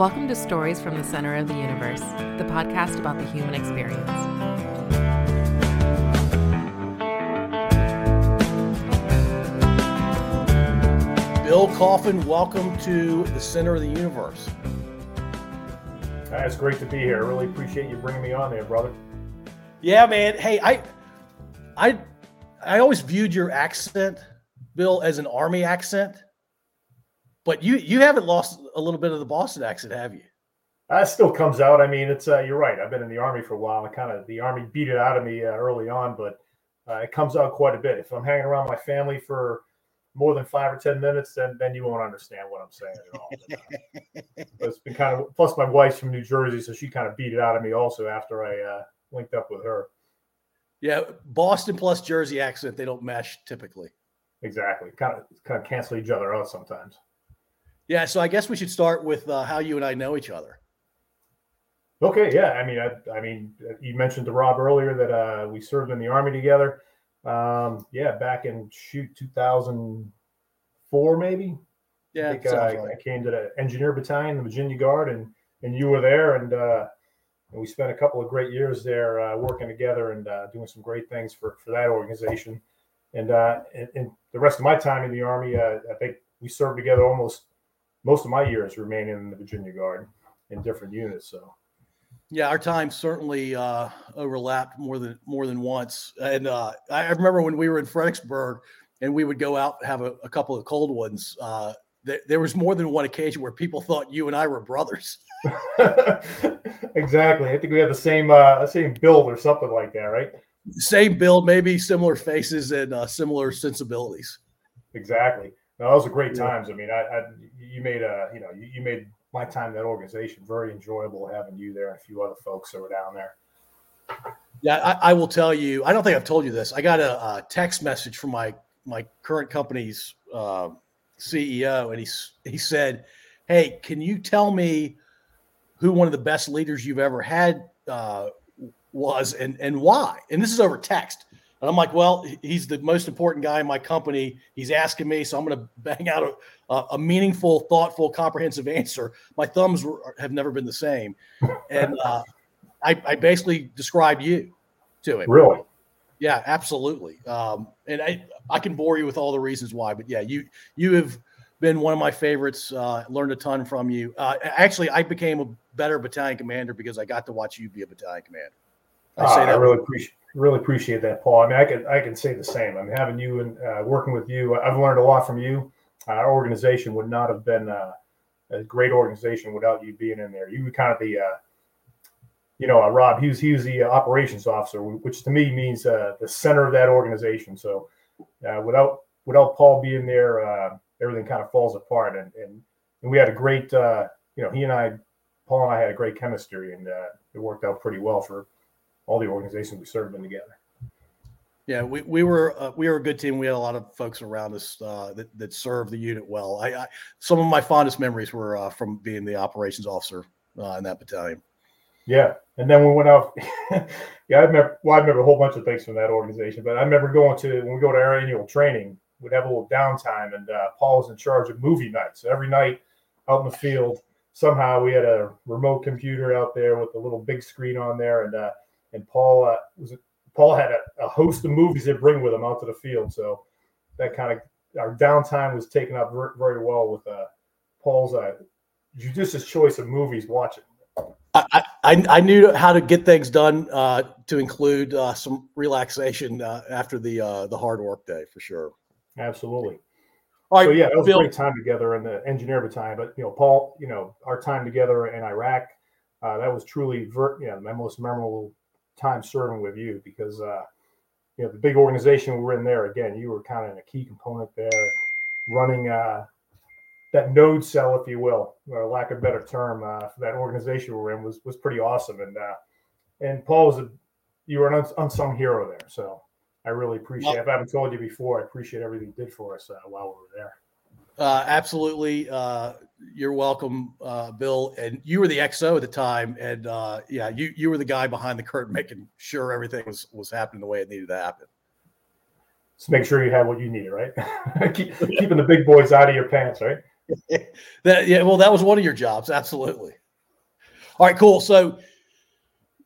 Welcome to Stories from the Center of the Universe, the podcast about the human experience. Bill Coffin, welcome to the Center of the Universe. It's great to be here. I really appreciate you bringing me on there, brother. Yeah, man. Hey, I, I, I always viewed your accent, Bill, as an army accent, but you you haven't lost a little bit of the Boston accent, have you? That still comes out. I mean, it's uh, you're right. I've been in the army for a while. and kind of the army beat it out of me uh, early on, but uh, it comes out quite a bit. If I'm hanging around my family for more than five or ten minutes, then then you won't understand what I'm saying at all. But, uh, it's been kind of plus my wife's from New Jersey, so she kind of beat it out of me also after I uh, linked up with her. Yeah, Boston plus Jersey accent, they don't mesh typically. Exactly. Kind of kind of cancel each other out sometimes. Yeah, so I guess we should start with uh, how you and I know each other. Okay, yeah. I mean, I, I mean, you mentioned to Rob earlier that uh, we served in the army together. Um, yeah, back in shoot 2004, maybe. Yeah, I, think, uh, I came to the engineer battalion, the Virginia Guard, and and you were there, and, uh, and we spent a couple of great years there uh, working together and uh, doing some great things for for that organization. And, uh, and, and the rest of my time in the army, uh, I think we served together almost most of my years remaining in the Virginia Guard in different units. So. Yeah, our time certainly uh, overlapped more than more than once. And uh, I remember when we were in Fredericksburg and we would go out and have a, a couple of cold ones. Uh, th- there was more than one occasion where people thought you and I were brothers. exactly. I think we had the same uh, same build or something like that, right? Same build, maybe similar faces and uh, similar sensibilities. Exactly. No, those are great times. I mean, I, I you made a you know you, you made my time in that organization very enjoyable having you there and a few other folks that were down there. Yeah, I, I will tell you. I don't think I've told you this. I got a, a text message from my my current company's uh, CEO, and he he said, "Hey, can you tell me who one of the best leaders you've ever had uh, was, and and why?" And this is over text. And I'm like, well, he's the most important guy in my company. He's asking me, so I'm going to bang out a, a, meaningful, thoughtful, comprehensive answer. My thumbs were, have never been the same, and uh, I, I, basically described you to him. Really? Yeah, absolutely. Um, and I, I can bore you with all the reasons why, but yeah, you you have been one of my favorites. Uh, learned a ton from you. Uh, actually, I became a better battalion commander because I got to watch you be a battalion commander. I, uh, I really appreciate really appreciate that, Paul. I mean, I can I can say the same. I mean, having you and uh, working with you, I've learned a lot from you. Our organization would not have been uh, a great organization without you being in there. You were kind of the, uh, you know, uh, Rob. He was he was the operations officer, which to me means uh, the center of that organization. So uh, without without Paul being there, everything kind of falls apart. And and, and we had a great, you know, he and I, Paul and I had a great chemistry, and it worked out pretty well for all the organizations we served in together. Yeah, we, we were uh, we were a good team. We had a lot of folks around us uh, that that served the unit well. I, I, some of my fondest memories were uh, from being the operations officer uh, in that battalion. Yeah, and then we went out. yeah, I remember. Well, I remember a whole bunch of things from that organization. But I remember going to when we go to our annual training, we'd have a little downtime, and uh, Paul was in charge of movie night. So every night out in the field, somehow we had a remote computer out there with a little big screen on there, and uh, and Paul was Paul had a, a, host of movies they bring with him out to the field. So that kind of our downtime was taken up very, very well with uh, Paul's uh, judicious choice of movies watching. I, I, I knew how to get things done uh, to include uh, some relaxation uh, after the uh, the hard work day for sure. Absolutely. All right, so yeah, that was Bill. a great time together in the engineer battalion. But you know, Paul, you know, our time together in Iraq, uh, that was truly, ver- you know, my most memorable time serving with you because uh, you know the big organization we were in there. Again, you were kind of a key component there, running uh, that node cell, if you will, or lack of better term, uh, for that organization we were in was was pretty awesome. And uh, and Paul was a you were an unsung hero there. So I really appreciate. Well, if I haven't told you before, I appreciate everything you did for us uh, while we were there. Uh, absolutely. Uh, you're welcome, uh, Bill. And you were the XO at the time, and uh, yeah, you you were the guy behind the curtain, making sure everything was was happening the way it needed to happen. Just make sure you have what you need, right? Keep, keeping the big boys out of your pants, right? that yeah, well, that was one of your jobs, absolutely. All right, cool. So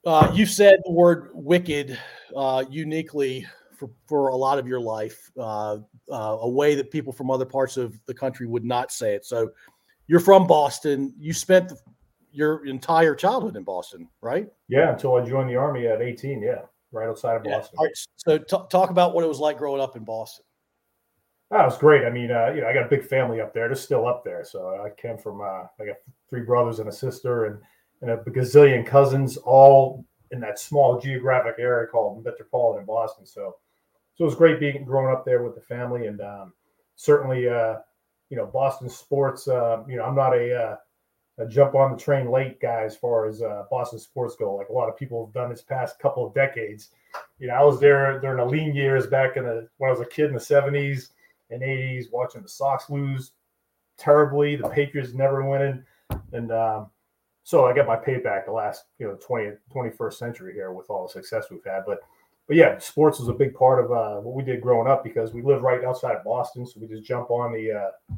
uh, you said the word wicked uh, uniquely for, for a lot of your life, uh, uh, a way that people from other parts of the country would not say it. So you're from Boston. You spent the, your entire childhood in Boston, right? Yeah, until I joined the army at 18. Yeah, right outside of Boston. Yeah. All right. So t- talk about what it was like growing up in Boston. That oh, was great. I mean, uh, you know, I got a big family up there. They're still up there. So I came from, uh, I got three brothers and a sister and, and a gazillion cousins, all in that small geographic area called Metropolitan Boston. So, so it was great being growing up there with the family, and um, certainly, uh, you know, Boston sports. Uh, you know, I'm not a, uh, a, jump on the train late guy as far as uh, Boston sports go. Like a lot of people have done this past couple of decades. You know, I was there during the lean years back in the when I was a kid in the '70s and 80s, watching the Sox lose terribly, the Patriots never winning, and um, so I got my payback the last you know 20th 21st century here with all the success we've had. But but yeah, sports was a big part of uh, what we did growing up because we live right outside of Boston, so we just jump on the uh,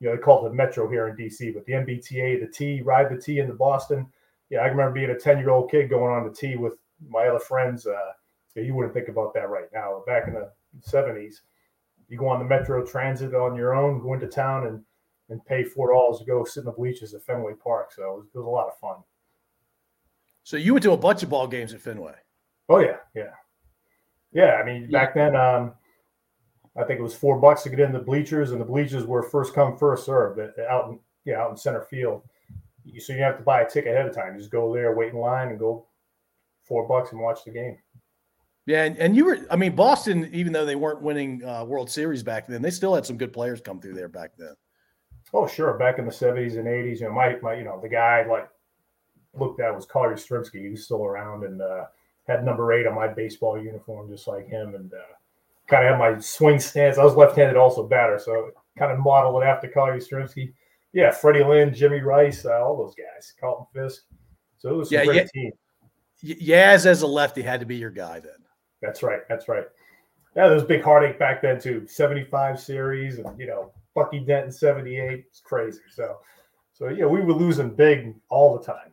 you know they call it the Metro here in DC, but the MBTA, the T, ride the T into Boston. Yeah, I remember being a 10 year old kid going on the T with my other friends. Uh, you wouldn't think about that right now. Back in the 70s, you go on the Metro Transit on your own, go into town, and and pay four dollars to go sit in the bleachers at Fenway Park. So it was, it was, a lot of fun. So you went to a bunch of ball games at Fenway. Oh yeah, yeah, yeah. I mean, back then, um, I think it was four bucks to get in the bleachers, and the bleachers were first come, first served out in yeah out in center field. So you have to buy a ticket ahead of time. You just go there, wait in line, and go four bucks and watch the game. Yeah, and, and you were, I mean, Boston, even though they weren't winning uh, World Series back then, they still had some good players come through there back then. Oh, sure. Back in the 70s and 80s, you know, my, my you know, the guy like looked at was Carl Yastrzemski. He was still around and uh, had number eight on my baseball uniform, just like him. And uh, kind of had my swing stance. I was left handed also batter. So kind of modeled it after Carl Yastrzemski. Yeah, Freddie Lynn, Jimmy Rice, uh, all those guys, Carlton Fisk. So it was a yeah, great yeah, team. Yaz as a lefty had to be your guy then. That's right. That's right. Yeah, there was big heartache back then too. 75 series and you know, Bucky Dent in 78. It's crazy. So, so yeah, we were losing big all the time.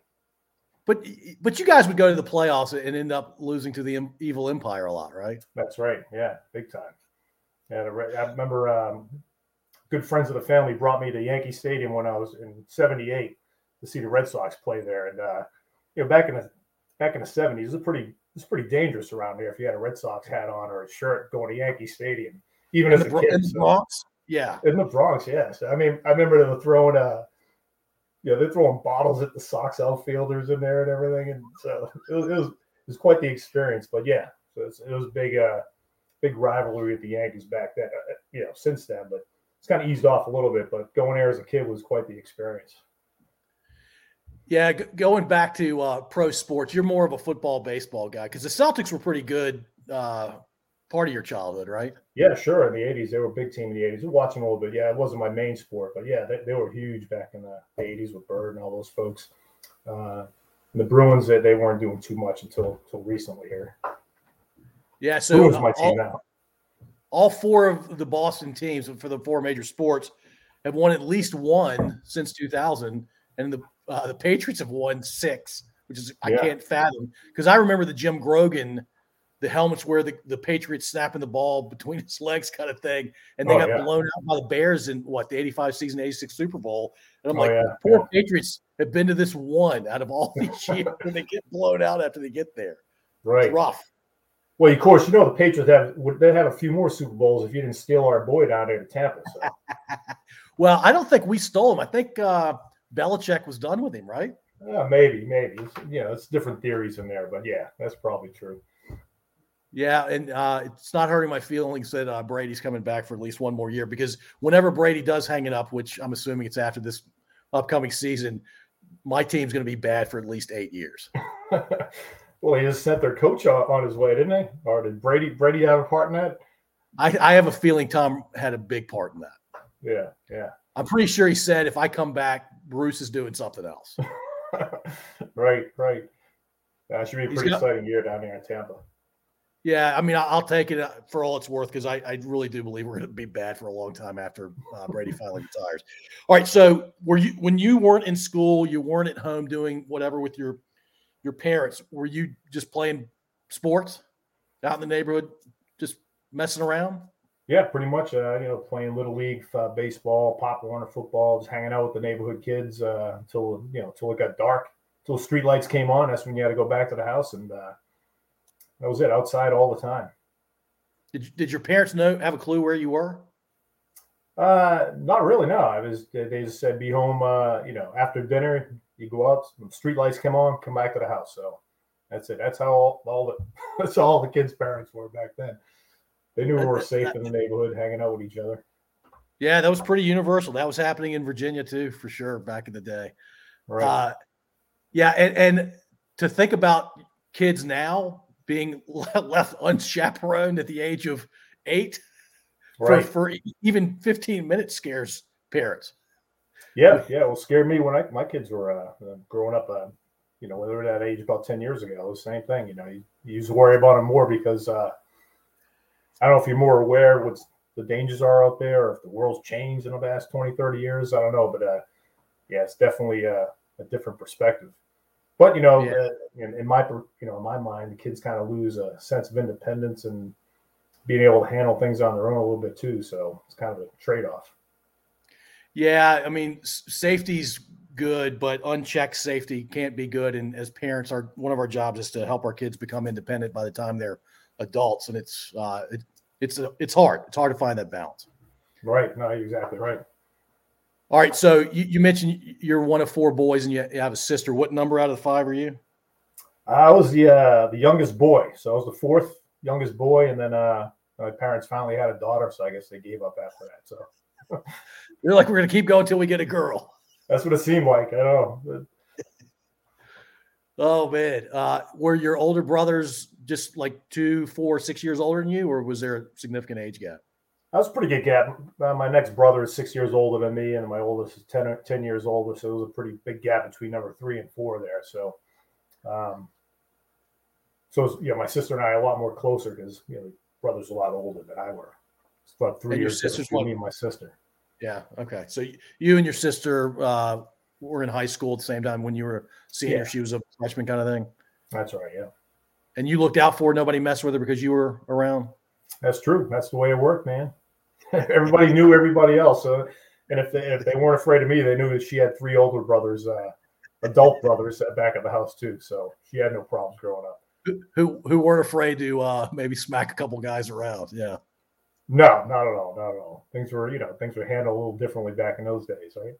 But but you guys would go to the playoffs and end up losing to the evil empire a lot, right? That's right. Yeah, big time. Yeah, I remember um, good friends of the family brought me to Yankee Stadium when I was in '78 to see the Red Sox play there, and uh, you know back in the back in the '70s, it was pretty it's pretty dangerous around here if you had a Red Sox hat on or a shirt going to Yankee Stadium, even in as the, a kid. In the Bronx, yeah. In the Bronx, yes. I mean, I remember them throwing uh you know, they're throwing bottles at the Sox outfielders in there and everything. And so it was, it was, it was quite the experience. But yeah, so it was big, uh, big rivalry with the Yankees back then, uh, you know, since then. But it's kind of eased off a little bit. But going there as a kid was quite the experience. Yeah, g- going back to uh, pro sports, you're more of a football, baseball guy because the Celtics were pretty good uh, part of your childhood, right? Yeah, sure. In the '80s, they were a big team in the '80s. Watching a little bit, yeah, it wasn't my main sport, but yeah, they, they were huge back in the '80s with Bird and all those folks. Uh, the Bruins, that they weren't doing too much until until recently here. Yeah, so Bruins my team all, now. All four of the Boston teams for the four major sports have won at least one since 2000, and the uh, the Patriots have won six, which is I yeah. can't fathom because I remember the Jim Grogan the helmets where the, the Patriots snapping the ball between his legs kind of thing. And they oh, got yeah. blown out by the Bears in what the 85 season, 86 Super Bowl. And I'm oh, like, yeah. poor yeah. Patriots have been to this one out of all these years and they get blown out after they get there. Right. It's rough. Well, of course, you know the Patriots have they have a few more Super Bowls if you didn't steal our boy down there to Tampa. So. well, I don't think we stole him. I think uh, Belichick was done with him, right? Uh, maybe, maybe. It's, you know, it's different theories in there, but yeah, that's probably true. Yeah, and uh, it's not hurting my feelings that uh, Brady's coming back for at least one more year because whenever Brady does hang it up, which I'm assuming it's after this upcoming season, my team's going to be bad for at least eight years. well, he just sent their coach on his way, didn't he? Or did Brady Brady have a part in that? I, I have a feeling Tom had a big part in that. Yeah, yeah. I'm pretty sure he said if I come back, Bruce is doing something else. right, right. That should be a pretty got, exciting year down here in Tampa. Yeah, I mean, I'll take it uh, for all it's worth because I, I, really do believe we're going to be bad for a long time after uh, Brady finally retires. All right, so were you when you weren't in school, you weren't at home doing whatever with your your parents? Were you just playing sports out in the neighborhood, just messing around? Yeah, pretty much. Uh, you know, playing little league uh, baseball, pop Warner football, just hanging out with the neighborhood kids uh, until you know until it got dark, until street lights came on. That's when you had to go back to the house and uh, that was it. Outside all the time. Did Did your parents know have a clue where you were? Uh, not really. No, I was. They just said be home. Uh, you know, after dinner, you go out. Street lights come on, come back to the house. So that's it. That's how all, all the that's all the kids' parents were back then. They knew we were safe in the neighborhood, hanging out with each other. Yeah, that was pretty universal. That was happening in Virginia too, for sure, back in the day. Right. Uh, yeah, and and to think about kids now being left unchaperoned at the age of eight right. for, for even 15 minutes scares parents. Yeah, yeah. Well, scared me when I my kids were uh, uh, growing up. Uh, you know, when they were that age, about ten years ago, the same thing. You know, you, you used to worry about them more because uh, I don't know if you're more aware what the dangers are out there, or if the world's changed in the last 20, 30 years. I don't know, but uh, yeah, it's definitely uh, a different perspective. But you know, yeah. uh, in, in, my you know in my mind, the kids kind of lose a sense of independence and being able to handle things on their own a little bit too. So it's kind of a trade off. Yeah, I mean, safety's good, but unchecked safety can't be good. And as parents, our one of our jobs is to help our kids become independent by the time they're adults, and it's uh, it, it's it's hard. It's hard to find that balance. Right. No, exactly right. All right. So you, you, mentioned you're one of four boys and you have a sister. What number out of the five are you? I was the uh, the youngest boy. So I was the fourth youngest boy, and then uh, my parents finally had a daughter, so I guess they gave up after that. So you're like, we're gonna keep going until we get a girl. That's what it seemed like. I don't know. oh man, uh, were your older brothers just like two, four, six years older than you, or was there a significant age gap? That was a pretty good gap. Uh, my next brother is six years older than me, and my oldest is 10, 10 years older. So it was a pretty big gap between number three and four there. So, um, so you my sister and I are a lot more closer because you know, brother's a lot older than I were. It's about three and years between me and my sister. Yeah. Okay. So you and your sister uh, were in high school at the same time when you were senior. Yeah. She was a freshman, kind of thing. That's right. Yeah. And you looked out for her. Nobody messed with her because you were around. That's true. That's the way it worked, man. everybody knew everybody else. So, and if they, if they weren't afraid of me, they knew that she had three older brothers, uh, adult brothers, back at the house too. So she had no problems growing up. Who who weren't afraid to uh, maybe smack a couple guys around? Yeah. No, not at all. Not at all. Things were, you know, things were handled a little differently back in those days, right?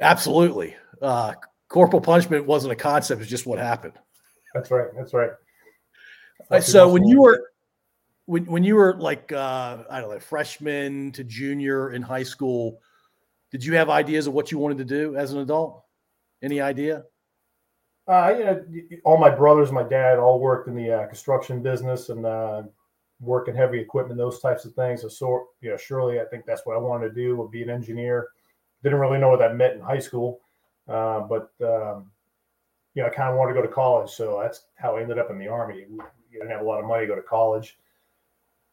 Absolutely. Uh, corporal punishment wasn't a concept; it's just what happened. That's right. That's right. so when you were when when you were like uh, I don't know freshman to junior in high school, did you have ideas of what you wanted to do as an adult? Any idea? Uh, you know, all my brothers, my dad, all worked in the uh, construction business and uh, working heavy equipment, those types of things. So, so, you know, surely I think that's what I wanted to do would be an engineer. Didn't really know what that meant in high school, uh, but um, you know, I kind of wanted to go to college. So that's how I ended up in the army. You didn't have a lot of money to go to college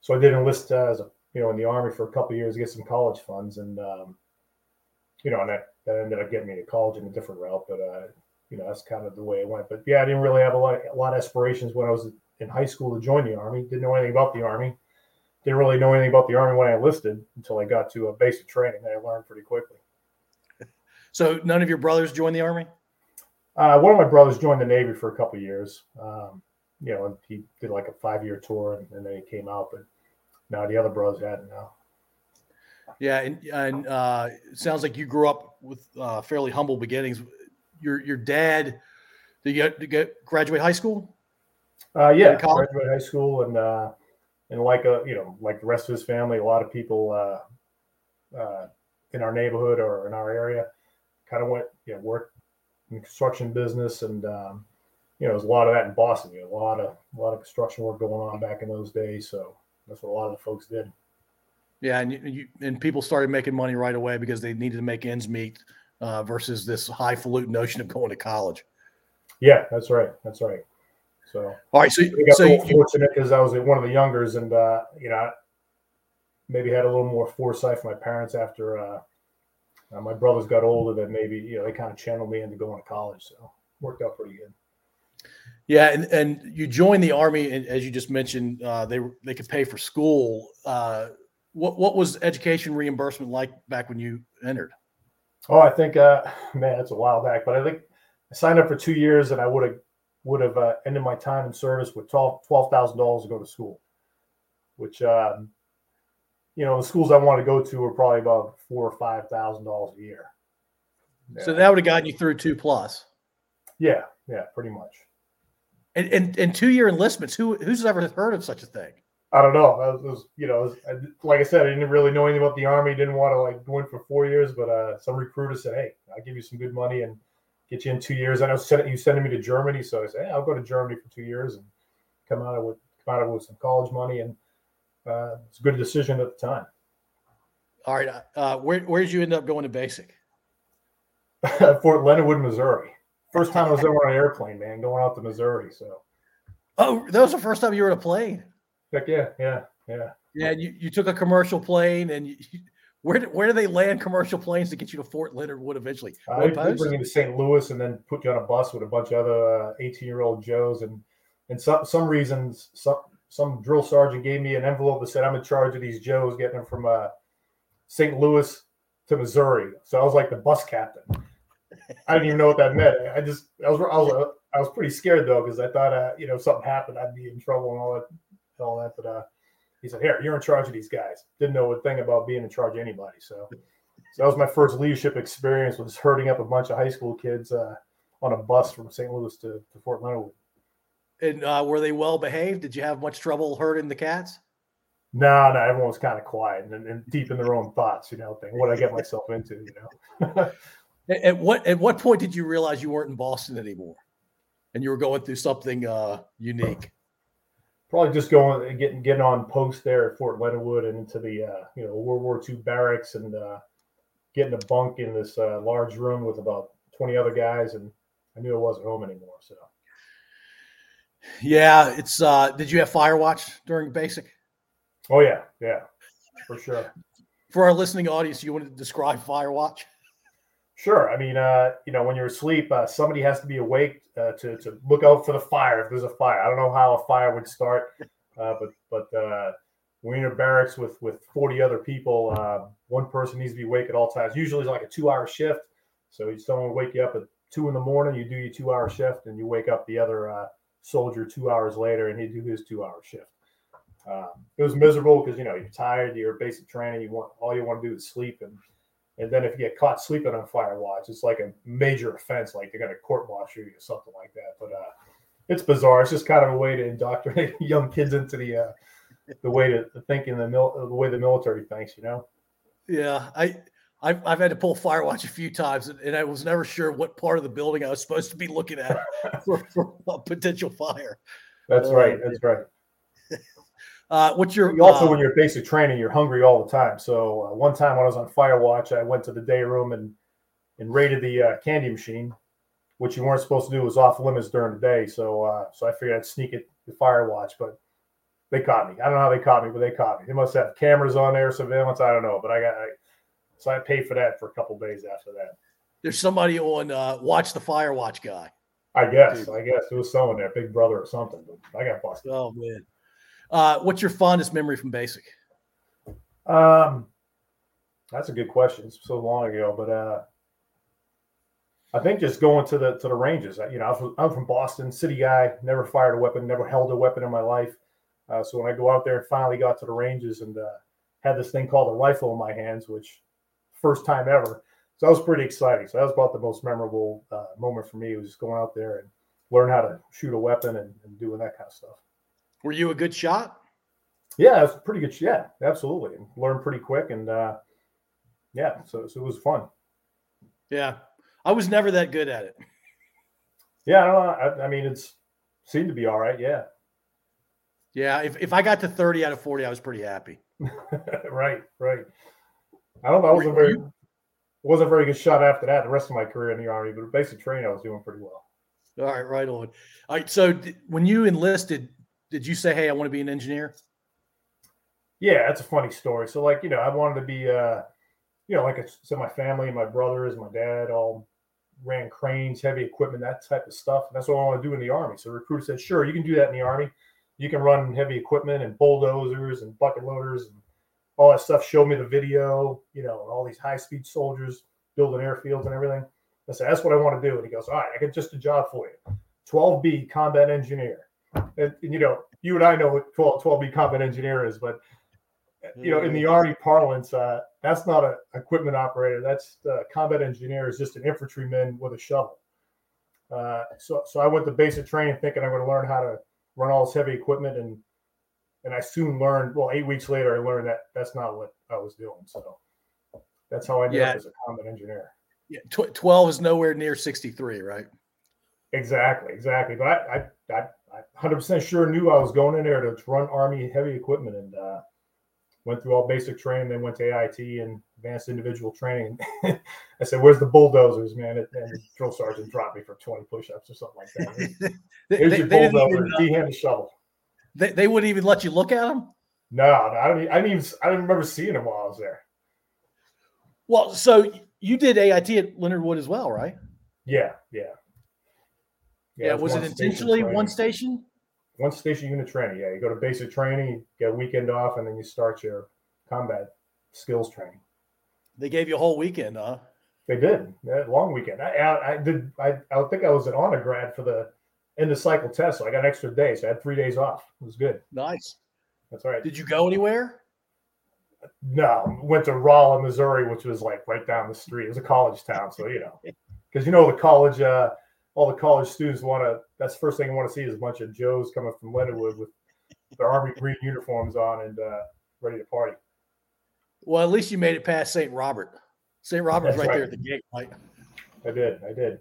so I did enlist uh, as a you know in the army for a couple years to get some college funds, and um, you know, and that, that ended up getting me to college in a different route. But uh, you know, that's kind of the way it went. But yeah, I didn't really have a lot a lot of aspirations when I was in high school to join the army. Didn't know anything about the army. Didn't really know anything about the army when I enlisted until I got to a basic training. I learned pretty quickly. So none of your brothers joined the army. Uh, one of my brothers joined the Navy for a couple years. Um, you know, he did like a five year tour and, and, then he came out. But now the other brothers hadn't now. Yeah, and and uh, it sounds like you grew up with uh, fairly humble beginnings. Your your dad did you, get, did you get graduate high school? Uh, yeah, graduate high school, and uh, and like a uh, you know like the rest of his family, a lot of people uh, uh, in our neighborhood or in our area kind of went you know worked in construction business and um, you know, there's a lot of that in Boston. You know, a lot of a lot of construction work going on back in those days. So that's what a lot of the folks did. Yeah, and you, and people started making money right away because they needed to make ends meet uh, versus this highfalutin notion of going to college. Yeah, that's right. That's right. So all right, so I got so you, fortunate because I was one of the youngers, and uh, you know, maybe had a little more foresight from my parents after uh, uh, my brothers got older. That maybe you know they kind of channeled me into going to college, so worked out pretty good. Yeah, and, and you joined the army, and as you just mentioned, uh, they they could pay for school. Uh, what what was education reimbursement like back when you entered? Oh, I think, uh, man, it's a while back, but I think I signed up for two years, and I would have would have uh, ended my time in service with twelve twelve thousand dollars to go to school, which um, you know the schools I wanted to go to were probably about four or five thousand dollars a year. So that would have gotten you through two plus. yeah, yeah, pretty much. And and, and two year enlistments. Who who's ever heard of such a thing? I don't know. I was, was you know, I, like I said, I didn't really know anything about the army. Didn't want to like go in for four years, but uh, some recruiter said, "Hey, I'll give you some good money and get you in two years." And I know send, you sending me to Germany, so I said, "Hey, I'll go to Germany for two years and come out of with come out of with some college money." And uh, it's a good decision at the time. All right, uh, where where did you end up going to basic? Fort Leonard Wood, Missouri. First time I was ever on an airplane, man, going out to Missouri. So, Oh, that was the first time you were in a plane. heck yeah, yeah, yeah. Yeah, you, you took a commercial plane, and you, where did, where do they land commercial planes to get you to Fort Leonard Wood eventually? Uh, they, bring you to St. Louis and then put you on a bus with a bunch of other eighteen-year-old Joes, and and some some reasons some some drill sergeant gave me an envelope that said I'm in charge of these Joes, getting them from uh, St. Louis to Missouri. So I was like the bus captain. I didn't even know what that meant. I just I was I was I was pretty scared though because I thought uh, you know if something happened I'd be in trouble and all that and all that. But uh, he said, "Here, you're in charge of these guys." Didn't know a thing about being in charge of anybody. So, so that was my first leadership experience. Was herding up a bunch of high school kids uh, on a bus from St. Louis to, to Fort Leonard. And uh, were they well behaved? Did you have much trouble herding the cats? No, no, everyone was kind of quiet and, and deep in their own thoughts. You know, thing what I get myself into. You know. At, at what at what point did you realize you weren't in Boston anymore, and you were going through something uh, unique? Probably just going and getting getting on post there at Fort Leonard Wood and into the uh, you know World War II barracks and uh, getting a bunk in this uh, large room with about twenty other guys, and I knew I wasn't home anymore. So Yeah, it's. uh Did you have fire watch during basic? oh yeah, yeah, for sure. For our listening audience, you want to describe Firewatch? Sure. I mean, uh, you know, when you're asleep, uh, somebody has to be awake uh, to to look out for the fire if there's a fire. I don't know how a fire would start, uh, but but uh, when you're in a barracks with with 40 other people, uh, one person needs to be awake at all times. Usually, it's like a two hour shift, so you someone wake you up at two in the morning. You do your two hour shift, and you wake up the other soldier two hours later, and he do his two hour shift. Um, it was miserable because you know you're tired, you're basic training, you want all you want to do is sleep, and and then if you get caught sleeping on fire watch, it's like a major offense, like they're going to court martial you or something like that. But uh, it's bizarre. It's just kind of a way to indoctrinate young kids into the uh, the way to, to think in the mil- the way the military thinks. You know. Yeah, I. I've, I've had to pull Firewatch a few times, and, and I was never sure what part of the building I was supposed to be looking at for, for a potential fire. That's Oh, right. That's right. Uh, what's your You also, uh, when you're basic training, you're hungry all the time. So uh, one time when I was on fire watch, I went to the day room and and raided the uh, candy machine, which you weren't supposed to do. It was off limits during the day. So uh, so I figured I'd sneak it to fire watch, but they caught me. I don't know how they caught me, but they caught me. They must have cameras on there, surveillance. I don't know, but I got I, so I paid for that for a couple days after that. there's somebody on uh, Watch the Fire Watch guy. I guess I guess it was someone there, Big Brother or something. But I got busted. Oh man, uh, what's your fondest memory from basic? Um, that's a good question. It's so long ago, but uh, I think just going to the to the ranges. You know, I'm from Boston, city guy. Never fired a weapon, never held a weapon in my life. Uh, so when I go out there and finally got to the ranges and uh, had this thing called a rifle in my hands, which first time ever. So that was pretty exciting. So that was about the most memorable uh, moment for me. Was just going out there and learn how to shoot a weapon and, and doing that kind of stuff. Were you a good shot? Yeah, it's pretty good. Yeah, absolutely. And learned pretty quick, and uh, yeah, so, so it was fun. Yeah, I was never that good at it. Yeah, I don't know. I, I mean, it's seemed to be all right. Yeah, Yeah, if, if I got to 30 out of 40, I was pretty happy. right, right. I don't know. I wasn't very you- wasn't very good shot after that. The rest of my career in the army, but basic training, I was doing pretty well. All right, right on. All right. So d- when you enlisted, did you say, "Hey, I want to be an engineer"? Yeah, that's a funny story. So, like, you know, I wanted to be, uh, you know, like I said, my family, my brothers, my dad, all ran cranes, heavy equipment, that type of stuff. And that's what I want to do in the army. So, the recruiter said, "Sure, you can do that in the army. You can run heavy equipment and bulldozers and bucket loaders and all that stuff." Showed me the video, you know, all these high speed soldiers building airfields and everything. I said, "That's what I want to do." And he goes, "All right, I got just a job for you, 12B combat engineer." And, and, you know, you and I know what 12, 12B combat engineer is, but you know, in the Army parlance, uh, that's not an equipment operator. That's the combat engineer is just an infantryman with a shovel. Uh, so, so I went to basic training thinking I'm going to learn how to run all this heavy equipment, and and I soon learned. Well, eight weeks later, I learned that that's not what I was doing. So that's how I ended Yeah. up as a combat engineer. Yeah, tw- twelve is nowhere near sixty-three, right? Exactly, exactly. But I, I, I 100% sure knew I was going in there to run Army heavy equipment and uh, went through all basic training, then went to AIT and advanced individual training. I said, "Where's the bulldozers, man?" And the drill sergeant dropped me for 20 push-ups or something like that. They, Here's they- your they bulldozer, even, uh, D-handle shovel. they, they wouldn't even let you look at them. No, no, I don't. e- I didn't even. I didn't remember seeing them while I was there. Well, so you did AIT at Leonard Wood as well, right? Yeah, yeah. Yeah. it's was it one station intentionally one station? one station unit training? Yeah, you go to basic training, get a weekend off, and then you start your combat skills training. They gave you a whole weekend, huh? They did. Yeah, long weekend. I, I, I did. I, I think I was an honor grad for the end of cycle test, so I got an extra day. So I had three days off. It was good. Nice. That's all right. Did you go anywhere? No, went to Rolla, Missouri, which was like right down the street. It was a college town, so you know, because you know the college, uh, all the college students want to. That's the first thing they want to see is a bunch of Joes coming from Leonard Wood with their army green uniforms on and uh, ready to party. Well, at least you made it past St. Robert. St. Robert's right, right. there at the gate, right? I did. I did.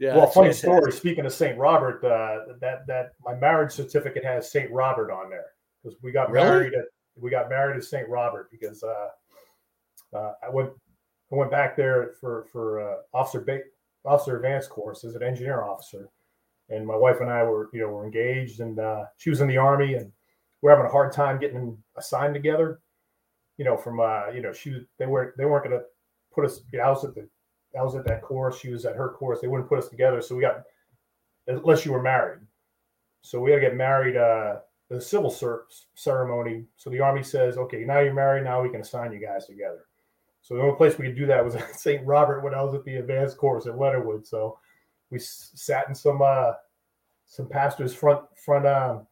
Yeah. well, funny fantastic. story. Speaking of Saint Robert, uh, that that my marriage certificate has Saint Robert on there because we got Really? married at we got married at Saint Robert because uh, uh, I went I went back there for for uh, officer ba- officer advanced course as an engineer officer, and my wife and I were you know were engaged, and uh, she was in the army, and we're having a hard time getting assigned together. You know, from uh, you know she they weren't they weren't going to put us. I was at the I was at that course. She was at her course. They wouldn't put us together. So we got, unless you were married. So we had to get married, uh, the civil cer- ceremony. So the army says, okay, now you're married. Now we can assign you guys together. So the only place we could do that was at St. Robert when I was at the advanced course at Leonard Wood. So we sat in some, uh, some pastor's front, front, um,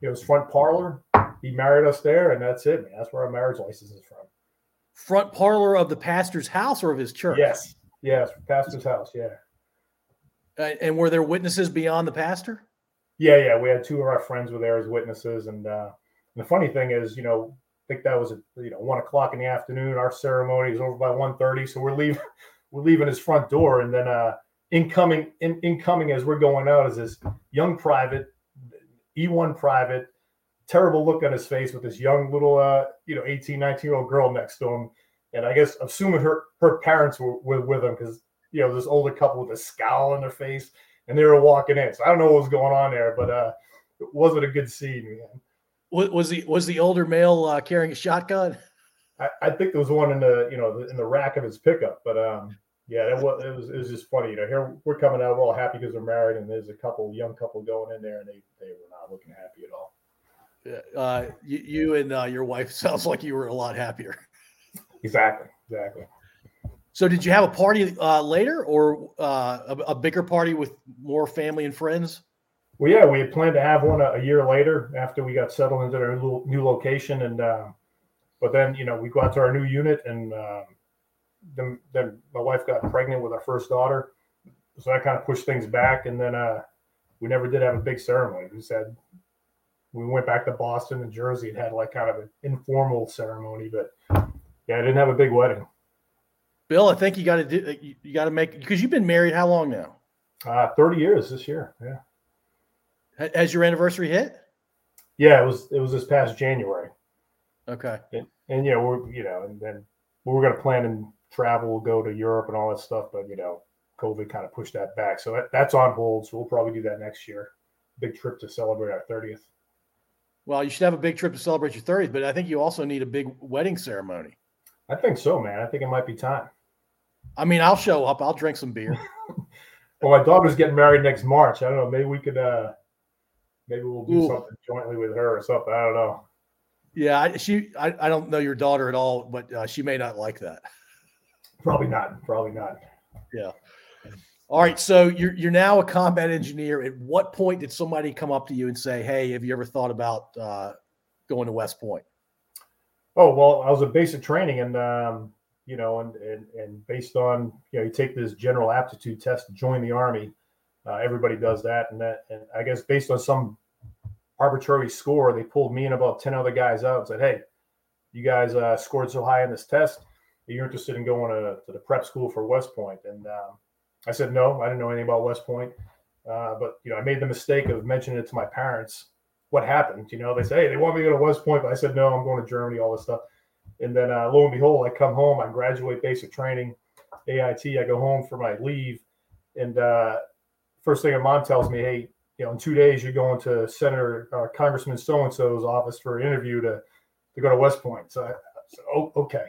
you know, his front parlor. He married us there, and that's it, man. That's where our marriage license is from. Front parlor of the pastor's house or of his church? Yes, yes, pastor's house. Yeah. Uh, and were there witnesses beyond the pastor? Yeah, yeah, we had two of our friends were there as witnesses, and uh, the funny thing is, you know, think that was at you know one o'clock in the afternoon. Our ceremony is over by 1.30, so we're leaving, we're leaving his front door, and then uh, incoming, in, incoming as we're going out is this young private, E1 private, terrible look on his face with this young little, uh, you know, 18, 19 year old girl next to him, and I guess assuming her her parents were, were with him because you know this older couple with a scowl on their face and they were walking in. So I don't know what was going on there, but uh, it wasn't a good scene, man. Was, was the was the older male uh, carrying a shotgun? I, I think there was one in the you know in the rack of his pickup, but um, yeah, it was it was it was just funny. You know, here we're coming out, we're all happy because we're married, and there's a couple young couple going in there, and they they were not looking happy at all. Yeah, Uh, you, you and uh, your wife sounds like you were a lot happier. Exactly, exactly. So, did you have a party uh, later, or uh, a, a bigger party with more family and friends? Well, yeah, we had planned to have one a, a year later after we got settled into our new, new location, and uh, but then you know we got to our new unit, and um, then then my wife got pregnant with our first daughter, so that kind of pushed things back, and then uh, we never did have a big ceremony. We said we went back to Boston and Jersey and had like kind of an informal ceremony, but yeah, I didn't have a big wedding. Bill, I think you got to do. You, you got to make because you've been married how long now? Uh, Thirty years this year, yeah, Has your anniversary hit? yeah. It was it was this past January. Okay. and, and you know we're you know and then we were going to plan and travel go to europe and all that stuff but you know COVID kind of pushed that back. So that, that's on hold. So we'll probably do that next year. Big trip to celebrate our 30th. Well, you should have a big trip to celebrate your 30th, but I think you also need a big wedding ceremony. I think so, man. I think it might be time. I mean, I'll show up. I'll drink some beer. well, my daughter's getting married next March. I don't know. Maybe we could, uh, maybe we'll do Ooh. something jointly with her or something. I don't know. Yeah, I, she. I, I don't know your daughter at all, but uh, she may not like that. Probably not. Probably not. Yeah. All right, so you're you're now a combat engineer. At what point did somebody come up to you and say, "Hey, have you ever thought about uh, going to West Point?" Oh well, I was in basic training, and um, you know, and, and and based on you know, you take this general aptitude test to join the army. Uh, everybody does that, and that, and I guess based on some arbitrary score, they pulled me and about ten other guys out and said, "Hey, you guys uh, scored so high in this test, you're interested in going to, to the prep school for West Point?" And um, I said, "No, I didn't know anything about West Point." Uh, but you know, I made the mistake of mentioning it to my parents. What happened? You know, they say, "Hey, they want me to go to West Point," but I said, "No, I'm going to Germany." All this stuff, and then uh, lo and behold, I come home. I graduate basic training, AIT. I go home for my leave, and uh, first thing mom tells me, "Hey, you know, in two days you're going to Senator uh, Congressman so and so's office for an interview to to go to West Point." So, I, so oh, okay.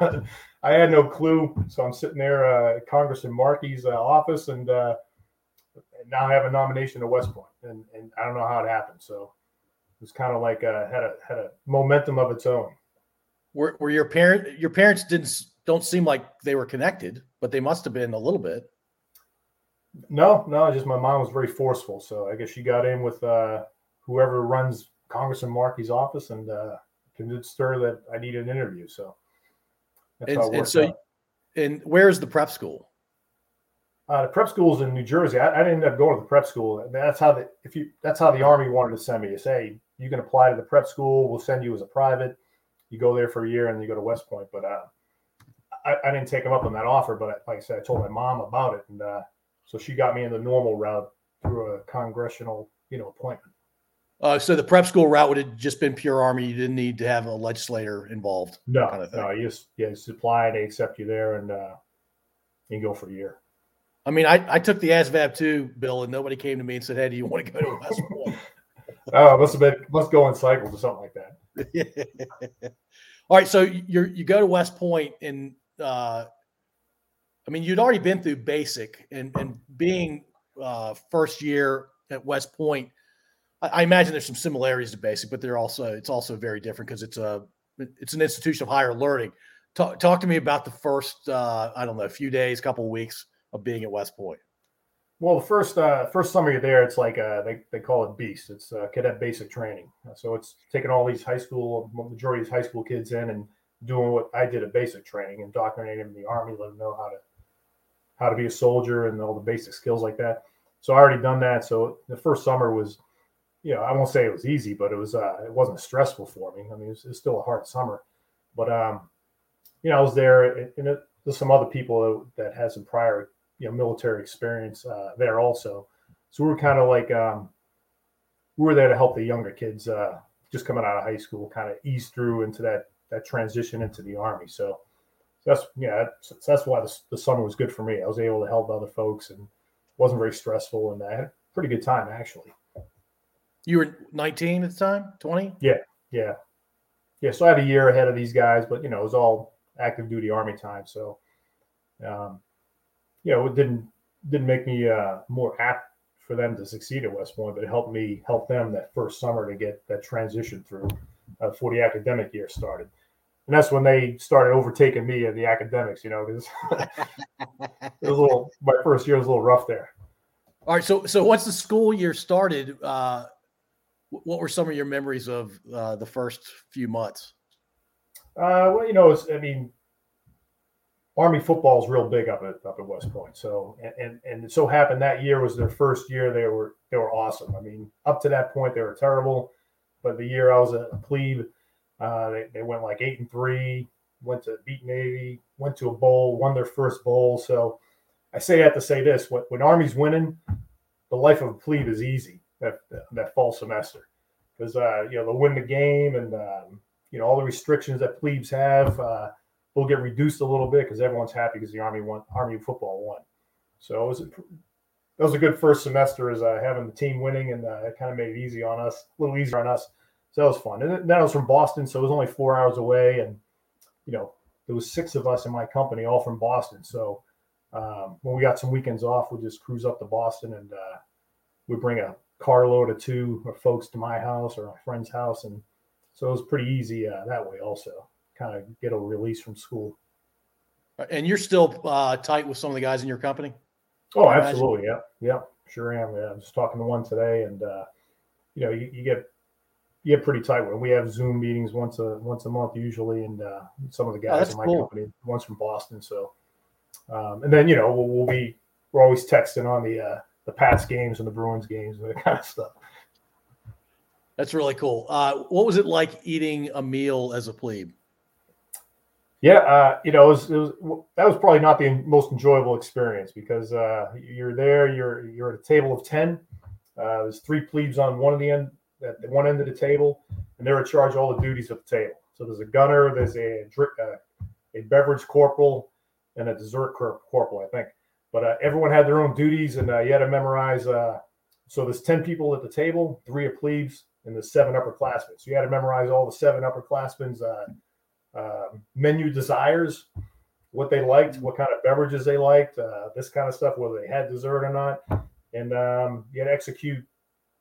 I had no clue. So I'm sitting there uh, at Congressman Markey's uh, office, and, uh, now I have a nomination to West Point, and and I don't know how it happened. So it was kind of like uh, had a had a momentum of its own. Were, were your parent your parents didn't don't seem like they were connected, but they must have been a little bit. No, no, just my mom was very forceful. So I guess she got in with uh, whoever runs Congressman Markey's office and uh, convinced her that I needed an interview. So that's And, how it and worked so, out. and where's the prep school? Uh, the prep school's in New Jersey. I, I didn't end up going to the prep school. That's how the if you that's how the army wanted to send me. You say you can apply to the prep school. We'll send you as a private. You go there for a year and you go to West Point. But uh, I, I didn't take them up on that offer. But like I said, I told my mom about it, and uh, so she got me in the normal route through a congressional, you know, appointment. Uh, so the prep school route would have just been pure army. You didn't need to have a legislator involved. No, Kind of thing. no, you just yeah, just apply. They accept you there, and uh, you can go for a year. I mean, I, I took the ASVAB too, Bill, and nobody came to me and said, "Hey, do you want to go to West Point?" Oh, must have been must go in cycles or something like that. All right, so you you go to West Point, and uh, I mean, you'd already been through basic, and and being uh, first year at West Point, I, I imagine there's some similarities to basic, but they're also it's also very different because it's a it's an institution of higher learning. Talk, talk to me about the first uh, I don't know, a few days, couple of weeks of being at West Point. Well, the first uh, first summer you're there, it's like uh, they they call it Beast. It's uh, cadet basic training. So it's taking all these high school, majority of high school kids in and doing what I did at basic training, indoctrinating them in the army, let them know how to how to be a soldier and all the basic skills like that. So I already done that. So the first summer was, you know, I won't say it was easy, but it was uh, it wasn't stressful for me. I mean, it's it still a hard summer, but um, you know, I was there, and, and it, there's some other people that had some prior you know military experience uh, there also. So we were kind of like um, we were there to help the younger kids uh, just coming out of high school, kind of ease through into that that transition into the army. So that's yeah, that's, that's why the, the summer was good for me. I was able to help other folks and wasn't very stressful, and I had a pretty good time actually. You were 19 at the time, 20. Yeah, yeah. Yeah. So I had a year ahead of these guys, but you know it was all active duty army time. So, um, you know, it didn't didn't make me uh, more apt for them to succeed at West Point, but it helped me help them that first summer to get that transition through uh, before the academic year started. And that's when they started overtaking me in the academics, you know, because it was a little. My first year was a little rough there. All right. So, so once the school year started, uh, what were some of your memories of uh, the first few months? Uh, well, you know, it's, I mean, Army football is real big up at up at West Point. So, and, and and it so happened that year was their first year. They were they were awesome. I mean, up to that point they were terrible, but the year I was a plebe, uh, they they went like eight and three. Went to beat Navy. Went to a bowl. Won their first bowl. So, I say that to say this: when, when Army's winning, the life of a plebe is easy. That that fall semester, because uh, you know they'll win the game and. Um, you know all the restrictions that plebes have uh, will get reduced a little bit because everyone's happy because the army won army football won So it was that was a good first semester as uh, having the team winning, and uh, it kind of made it easy on us, a little easier on us. So that was fun. And then I was from Boston, so it was only four hours away, and you know there was six of us in my company, all from Boston. So um, when we got some weekends off, we'd just cruise up to Boston, and uh, we bring a carload of two or folks to my house or a friend's house, and so it was pretty easy uh, that way. Also, kind of get a release from school. And you're still uh, tight with some of the guys in your company. Oh, absolutely. Yeah. Yeah. Sure am. Yeah. I'm just talking to one today and, uh, you know, you, you get, get pretty tight when we have Zoom meetings once a, once a month usually. And, uh, some of the guys oh, in my cool. company, one's from Boston. So, um, and then, you know, we'll, we'll be, we're always texting on the, uh, the Pats games and the Bruins games and that kind of stuff. That's really cool. Uh, what was it like eating a meal as a plebe? Yeah, uh, you know, it was, it was, that was probably not the most enjoyable experience because uh, you're there, you're you're at a table of ten. Uh, there's three plebes on one of the end at the one end of the table, and they're in charge of all the duties of the table. So there's a gunner, there's a uh, a beverage corporal, and a dessert corporal, I think. But uh, everyone had their own duties, and uh, you had to memorize. so there's ten people at the table, three are plebes, and there's seven upperclassmen. So you had to memorize all the seven upperclassmen's um, menu desires, what they liked, what kind of beverages they liked, uh, this kind of stuff, whether they had dessert or not. And um, you had to execute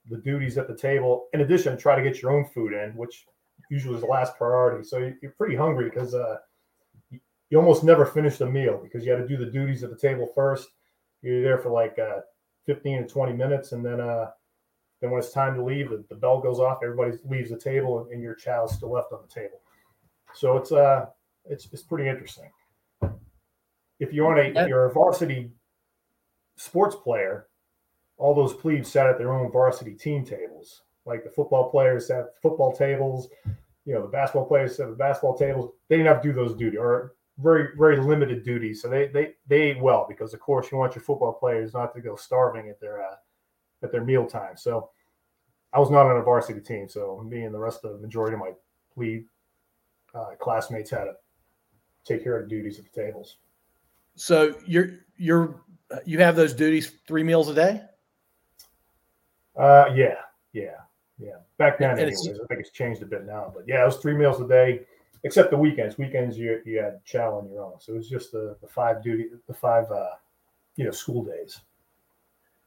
the duties at the table. In addition, try to get your own food in, which usually is the last priority. So you're pretty hungry because uh, you almost never finish the meal because you had to do the duties at the table first. You're there for like uh, 15 to 20 minutes, and then uh, then when it's time to leave, the, the bell goes off. Everybody leaves the table, and your chow's still left on the table. So it's uh it's it's pretty interesting. If you're on a if you're a varsity sports player, all those plebes sat at their own varsity team tables. Like the football players sat at football tables, you know, the basketball players sat at the basketball tables. They didn't have to do those duties or very, very limited duties. So they they they ate well because of course you want your football players not to go starving at their uh, at their meal time. So I was not on a varsity team, so me and the rest of the majority of my plebe uh, classmates had to take care of the duties at the tables. So you're you're you have those duties three meals a day. Uh, yeah, yeah, yeah. Back then, anyways, I think it's changed a bit now, but yeah, it was three meals a day, except the weekends. Weekends you you had chow on your own, so it was just the, the five duty, the five uh, you know, school days.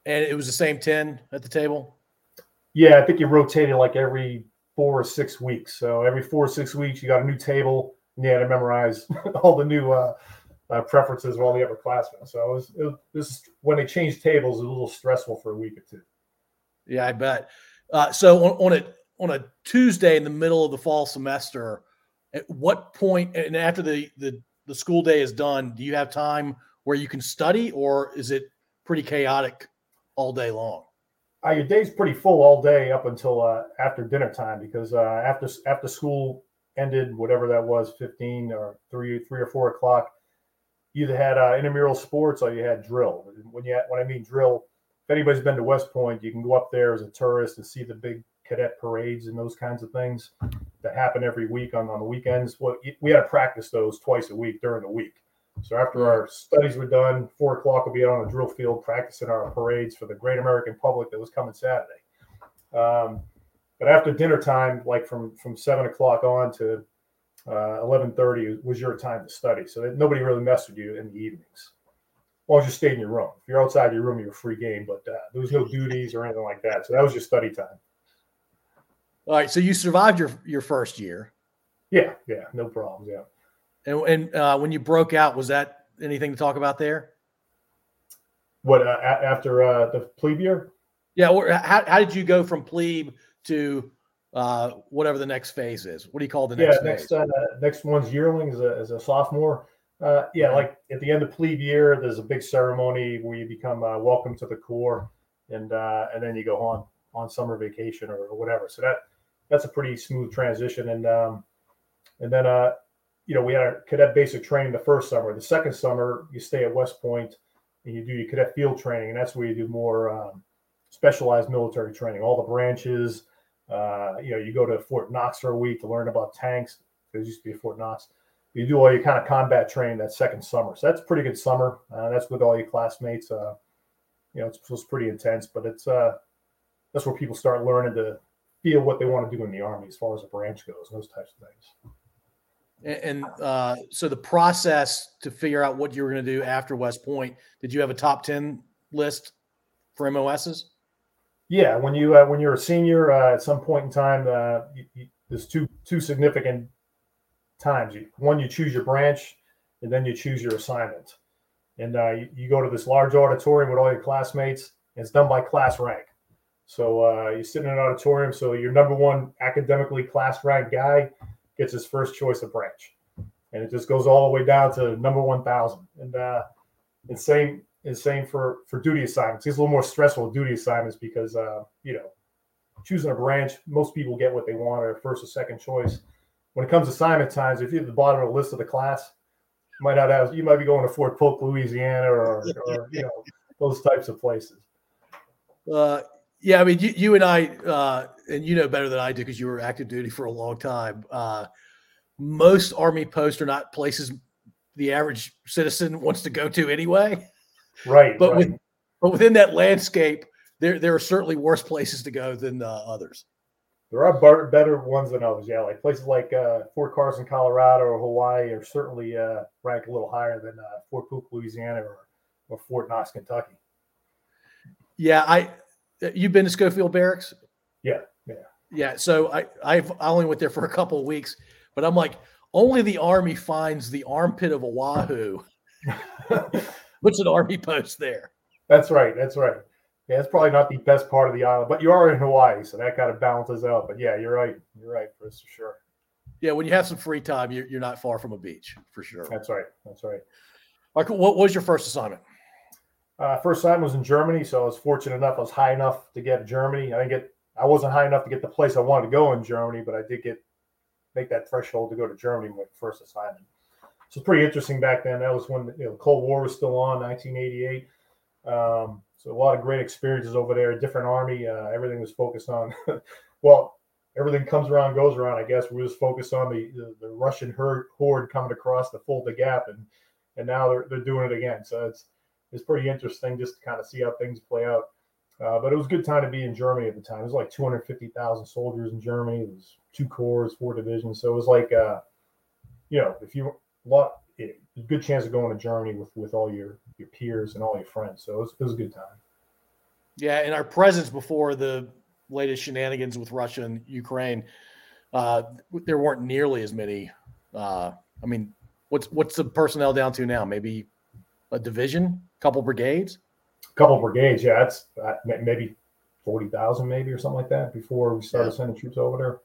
And it was the same ten at the table. Yeah, I think you rotated like every four or six weeks. So every four or six weeks, you got a new table, and you had to memorize all the new uh, uh, preferences of all the upperclassmen. So it was, it was, this when they changed tables, it was a little stressful for a week or two. Yeah, I bet. Uh, so on, on a on a Tuesday in the middle of the fall semester, at what point and after the the the school day is done, do you have time where you can study, or is it pretty chaotic all day long? uh, your day's pretty full all day up until uh, after dinner time because uh, after after school ended, whatever that was, fifteen or three three or four o'clock, you either had uh, intramural sports or you had drill. When you had, when I mean drill, if anybody's been to West Point, you can go up there as a tourist and see the big cadet parades and those kinds of things that happen every week on, on the weekends. Well, we had to practice those twice a week during the week. So after our studies were done, four o'clock we'll be out on the drill field practicing our parades for the great American public that was coming Saturday. Um, but after dinner time, like from from seven o'clock on to uh, eleven thirty, was your time to study. So that nobody really messed with you in the evenings. As you stayed in your room. If you're outside your room, you're free game. But uh, there was no duties or anything like that. So that was your study time. All right. So you survived your your first year. Yeah. Yeah. No problems. Yeah. And, and uh, when you broke out, was that anything to talk about there? What uh, after uh, the plebe year? Yeah. Or how, how did you go from plebe to uh, whatever the next phase is? What do you call the next? Yeah, next uh, next one's yearling as a, as a sophomore. Uh, yeah, like at the end of plebe year, there's a big ceremony where you become uh, welcome to the corps, and uh, and then you go on on summer vacation or, or, whatever. So that that's a pretty smooth transition, and um, and then uh, you know, we had a cadet basic training the first summer. The second summer, you stay at West Point and you do your cadet field training, and that's where you do more um, specialized military training. All the branches, uh, you know, you go to Fort Knox for a week to learn about tanks. There used to be a Fort Knox, you do all your kind of combat training that second summer. So that's pretty good summer. Uh, that's with all your classmates. Uh, you know, it's, it's pretty intense, but it's uh, that's where people start learning to feel what they want to do in the army as far as a branch goes, those types of things. And, uh, so the process to figure out what you were going to do after West Point, did you have a top ten list for MOSs? Yeah, when you uh, when you're a senior uh, at some point in time, uh, you, you, there's two two significant times. You, one, you choose your branch, and then you choose your assignment. And uh, you, you, go to this large auditorium with all your classmates. And it's done by class rank. So uh, you sit in an auditorium. So your number one academically class rank guy gets his first choice of branch, and it just goes all the way down to number one thousand. And uh, and same is same for for duty assignments. It's a little more stressful duty assignments because uh, you know choosing a branch, most people get what they want or first or second choice. When it comes to assignment times, if you're at the bottom of the list of the class, you might not have you might be going to Fort Polk, Louisiana, or, or you know those types of places. Uh, yeah, I mean, you, you and I, uh, and you know better than I do because you were active duty for a long time. Uh, most army posts are not places the average citizen wants to go to anyway. Right. But right. With, but within that landscape, there there are certainly worse places to go than uh, others. There are better ones than others. Yeah, like places like uh, Fort Carson, Colorado, or Hawaii are certainly uh, ranked a little higher than uh, Fort Polk, Louisiana, or, or Fort Knox, Kentucky. Yeah, I You've been to Schofield Barracks? Yeah, yeah, yeah. So I I've I only went there for a couple of weeks, but I'm like, only the army finds the armpit of Oahu. What's an army post there. That's right. That's right. Yeah, it's probably not the best part of the island, but you are in Hawaii, so that kind of balances out. But yeah, you're right. You're right, for sure. Yeah, when you have some free time, you're, you're not far from a beach for sure. That's right. That's right. Michael, what was your first assignment? Uh, first time was in Germany, so I was fortunate enough. I was high enough to get to Germany. I didn't get. I wasn't high enough to get the place I wanted to go in Germany, but I did get make that threshold to go to Germany with first assignment. So it's pretty interesting back then. That was when you know, the Cold War was still on, 1988. Um, so a lot of great experiences over there. Different army. Uh, everything was focused on. well, everything comes around, goes around. I guess we was focused on the, the, the Russian horde, horde coming across to Fulda Gap, and and now they're they're doing it again. So it's it's pretty interesting just to kind of see how things play out. Uh, but it was a good time to be in Germany at the time. It was like 250,000 soldiers in Germany. It was two corps, four divisions. So it was like, uh, you know, if you lot, it, good chance of going to Germany with with all your your peers and all your friends. So it was, it was a good time. Yeah, and our presence before the latest shenanigans with Russia and Ukraine, uh, there weren't nearly as many. Uh, I mean, what's what's the personnel down to now? Maybe a division, couple brigades. A couple brigades, yeah. That's uh, maybe forty thousand, maybe or something like that. Before we started yeah. sending troops over there.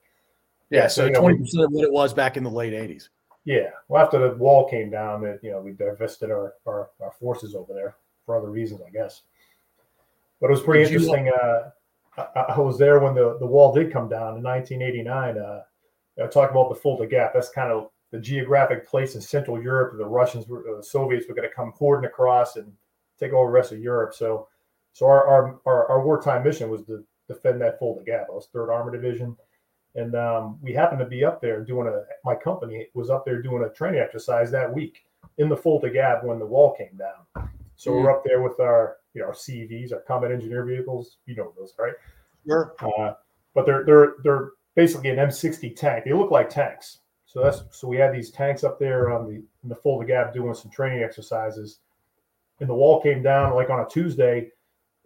Yeah, yeah so twenty percent of what it was back in the late eighties. Yeah, well, after the wall came down, that you know we divested our, our, our forces over there for other reasons, I guess. But it was pretty did interesting. You... Uh, I, I, was there when the, the wall did come down in 1989. Uh, I talk about the Fulda Gap. That's kind of the geographic place in Central Europe. The Russians, were, the Soviets, were going to come hording across and take over the rest of Europe. So, so our our, our, our wartime mission was to defend that Fulda Gap. I was Third Armor Division, and um, we happened to be up there doing a. My company was up there doing a training exercise that week in the Fulda Gap when the wall came down. So mm. we're up there with our you know our CEVs, our combat engineer vehicles. You know those, right? Sure. Uh, but they're they're they're basically an M60 tank. They look like tanks. So that's so we had these tanks up there on the in the Fulda Gap doing some training exercises, and the wall came down like on a Tuesday,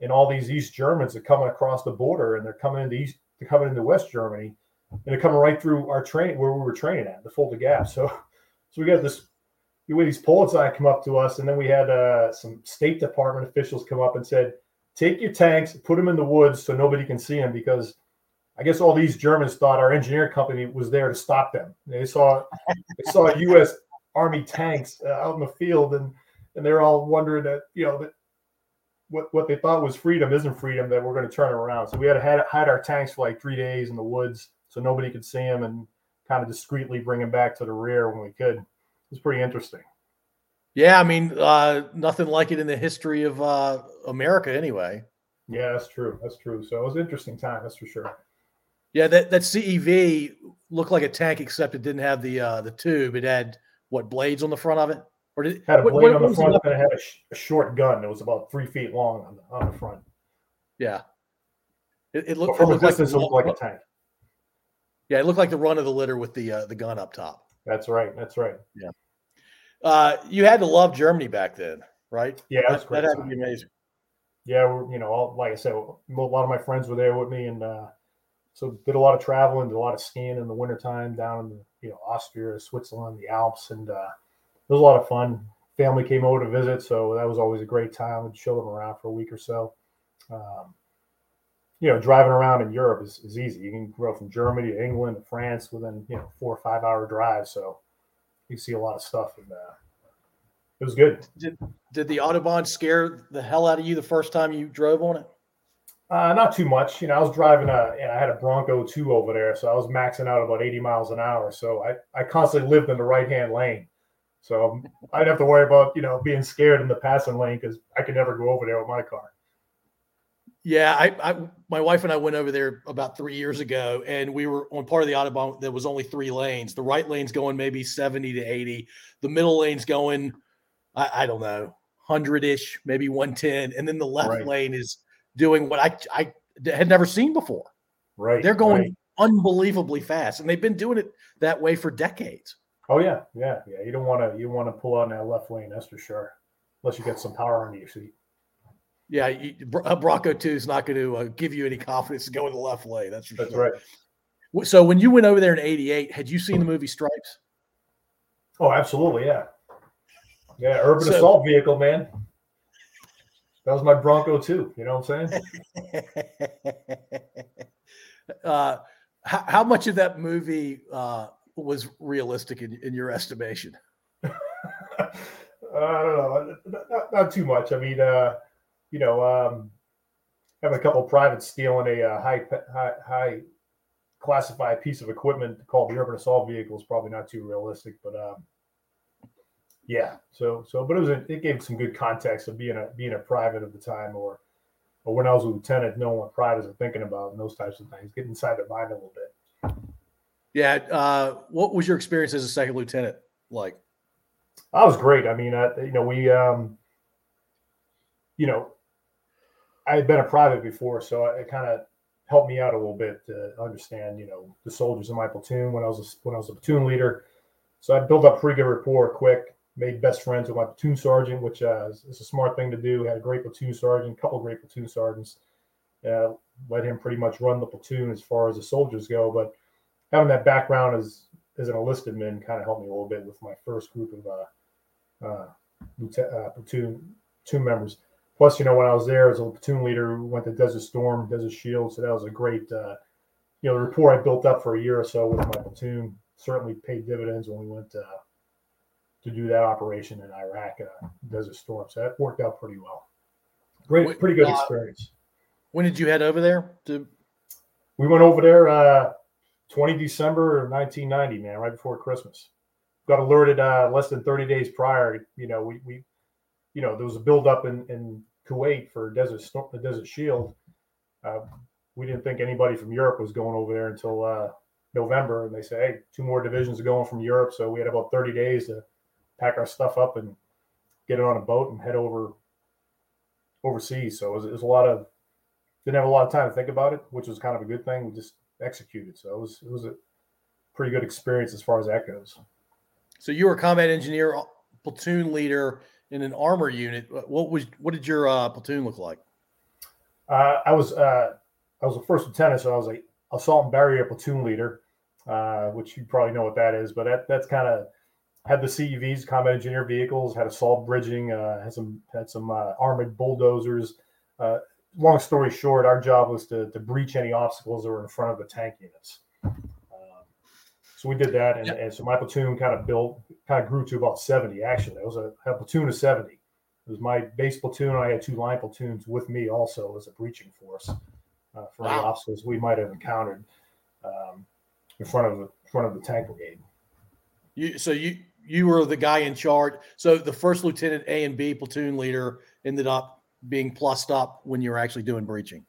and all these East Germans are coming across the border and they're coming into East, they're coming into West Germany, and they're coming right through our train where we were training at the Fulda Gap. So, so we got this. We had these Polizei come up to us, and then we had uh, some State Department officials come up and said, "Take your tanks, put them in the woods so nobody can see them because." I guess all these Germans thought our engineering company was there to stop them. They saw they saw U.S. Army tanks uh, out in the field, and and they're all wondering that you know that what what they thought was freedom isn't freedom. That we're going to turn around. So we had to hide our tanks for like three days in the woods so nobody could see him and kind of discreetly bring him back to the rear when we could. It was pretty interesting. Yeah, I mean, uh, nothing like it in the history of uh, America, anyway. Yeah, that's true. That's true. So it was an interesting time, that's for sure. Yeah, that that CEV looked like a tank, except it didn't have the uh, the tube. It had what blades on the front of it, or did had a blade what- on what the front and it had a, sh- a short gun that was about three feet long on the, on the front. Yeah, it, it looked, it looked like it looked like a tank. Yeah, it looked like the run of the litter with the uh, the gun up top. That's right. That's right. Yeah. Uh, you had to love Germany back then, right? Yeah, that's that, great. that had to be amazing. yeah, we're, you know, all, like I said, a lot of my friends were there with me, and uh, so did a lot of traveling, did a lot of skiing in the wintertime down in you know Austria, Switzerland, the Alps, and uh, it was a lot of fun. Family came over to visit, so that was always a great time. We'd show them around for a week or so. Um, you know, driving around in Europe is, is easy. You can go from Germany to England to France within you know four or five hour drive, so you see a lot of stuff, and uh, it was good. Did did the Autobahn scare the hell out of you the first time you drove on it? Uh, not too much. You know, I was driving a, and I had a Bronco 2 over there, so I was maxing out about 80 miles an hour. So I, I constantly lived in the right hand lane. So I'd have to worry about, you know, being scared in the passing lane because I could never go over there with my car. Yeah, I, I, my wife and I went over there about three years ago, and we were on part of the autobahn that was only three lanes. The right lane's going maybe seventy to eighty. The middle lane's going, I, I don't know, hundred ish, maybe one ten, and then the left Right. lane is doing what I I had never seen before. Right. They're going right. unbelievably fast, and they've been doing it that way for decades. Oh yeah, yeah, yeah. You don't want to, you want to pull out in that left lane, that's for sure. Unless you get some power under your seat. Yeah, you, a Bronco Two is not going to uh, give you any confidence to go in the left lane. That's That's sure. right. So when you went over there in '88, had you seen the movie Stripes? Oh, absolutely, yeah. Yeah, urban So- assault vehicle, man. That was my Bronco too. You know what I'm saying? uh, how, how much of that movie uh, was realistic in, in your estimation? Uh, I don't know, not, not, not too much. I mean, uh, you know, um, having a couple privates stealing a uh, high, high high classified piece of equipment called the urban assault vehicle is probably not too realistic. But um, yeah, so so, but it was a, it gave some good context of being a being a private at the time, or or when I was a lieutenant, knowing what privates are thinking about and those types of things, get inside their mind a little bit. Yeah. Uh, what was your experience as a second lieutenant like? That was great. I mean, uh, you know, we, um, you know, I had been a private before, so it kind of helped me out a little bit to understand, you know, the soldiers in my platoon when I was a, when I was a platoon leader. So I built up pretty good rapport quick. Made best friends with my platoon sergeant, which uh, is, is a smart thing to do. Had a great platoon sergeant, a couple great platoon sergeants. Uh, let him pretty much run the platoon as far as the soldiers go. But having that background as as an enlisted man kind of helped me a little bit with my first group of uh, uh, uh, platoon two members. Plus, you know, when I was there as a platoon leader, we went to Desert Storm, Desert Shield, so that was a great, uh, you know, the rapport I built up for a year or so with my platoon certainly paid dividends when we went uh, to do that operation in Iraq, uh, Desert Storm. So that worked out pretty well. Great, pretty good uh, experience. When did you head over there? To We went over there uh, 20 December of 1990, man, right before Christmas. Got alerted uh, less than 30 days prior. You know, we, we you know, there was a buildup in, in Kuwait for Desert Storm, the Desert Shield. Uh, we didn't think anybody from Europe was going over there until uh, November, and they said, "Hey, two more divisions are going from Europe." So we had about 30 days to pack our stuff up and get it on a boat and head over overseas. So it was, it was a lot of didn't have a lot of time to think about it, which was kind of a good thing. We just executed. So it was it was a pretty good experience as far as that goes. so you were combat engineer, platoon leader in an armor unit. What was what did your uh, platoon look like? Uh, I was uh, I was a first lieutenant, so I was a assault and barrier platoon leader, uh, which you probably know what that is. But that, that's kind of had the CEVs, combat engineer vehicles, had assault bridging, uh, had some had some uh, armored bulldozers. Long story short, our job was to, to breach any obstacles that were in front of the tank units. So we did that, and, Yeah. and so my platoon kind of built, kind of grew to about seventy. Actually, it was a, a platoon of seventy. It was my base platoon. I had two line platoons with me also as a breaching force uh, for any obstacles we might have encountered um, in front of the in front of the tank brigade. You so you you were the guy in charge. So the first lieutenant A and B platoon leader ended up being plussed up when you were actually doing breaching.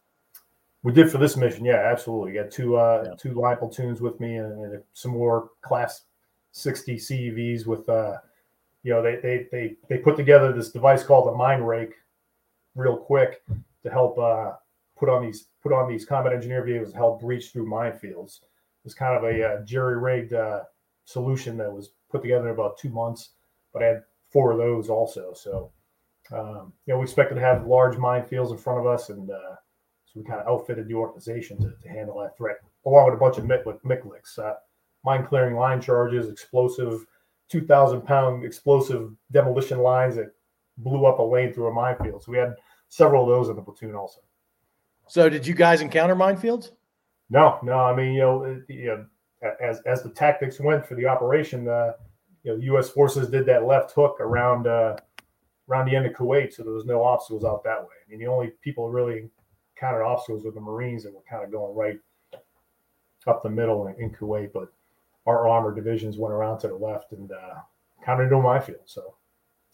We did for this mission, yeah, absolutely. Got two uh, Yeah. two line platoons with me, and, and some more class 60 CEVs with, uh, you know, they, they, they, they put together this device called a mine rake real quick to help uh, put on these put on these combat engineer vehicles to help breach through minefields. It's kind of a uh, jerry rigged uh, solution that was put together in about two months, but I had four of those also. So, um, you know, we expected to have large minefields in front of us, and uh, so we kind of outfitted the organization to, to handle that threat, along with a bunch of MICLICs, uh, mine clearing line charges, explosive, 2,000 pound explosive demolition lines that blew up a lane through a minefield. So we had several of those in the platoon also. So did you guys encounter minefields? No, no. I mean, you know, you know as as the tactics went for the operation, uh, you know, U.S. forces did that left hook around uh, around the end of Kuwait, so there was no obstacles out that way. I mean, the only people really encountered obstacles with the Marines that were kind of going right up the middle in, in Kuwait, but our armored divisions went around to the left and uh, countered my field, so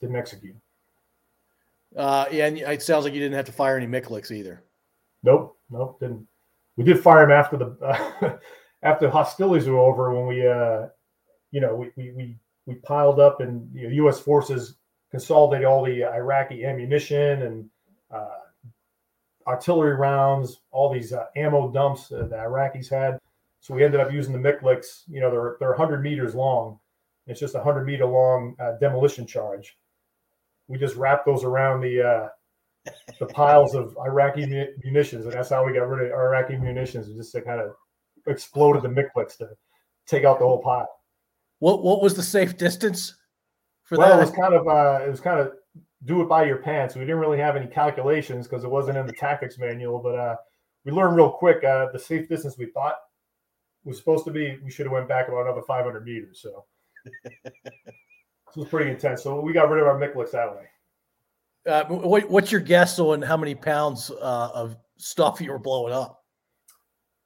didn't execute. Uh, yeah, and it sounds like you didn't have to fire any MICLICs either. Nope, nope, didn't. We did fire them after the uh, after hostilities were over when we, uh, you know, we we we, we piled up and you know, U.S. forces consolidated all the Iraqi ammunition and uh, artillery rounds, all these uh, ammo dumps that the Iraqis had. So we ended up using the MICLICs. You know, they're they're 100 meters long. It's just a 100 meter long uh, demolition charge. We just wrapped those around the uh, the piles of Iraqi munitions, and that's how we got rid of Iraqi munitions. And just to kind of exploded the MICLICs to take out the whole pile. What what was the safe distance for well, that? It was kind of uh, it was kind of do it by your pants. We didn't really have any calculations because it wasn't in the tactics manual, but uh, we learned real quick uh, the safe distance we thought was supposed to be. We should have went back about another 500 meters. So this was pretty intense. So we got rid of our MICLICs that way. Uh, what, what's your guess on how many pounds uh, of stuff you were blowing up?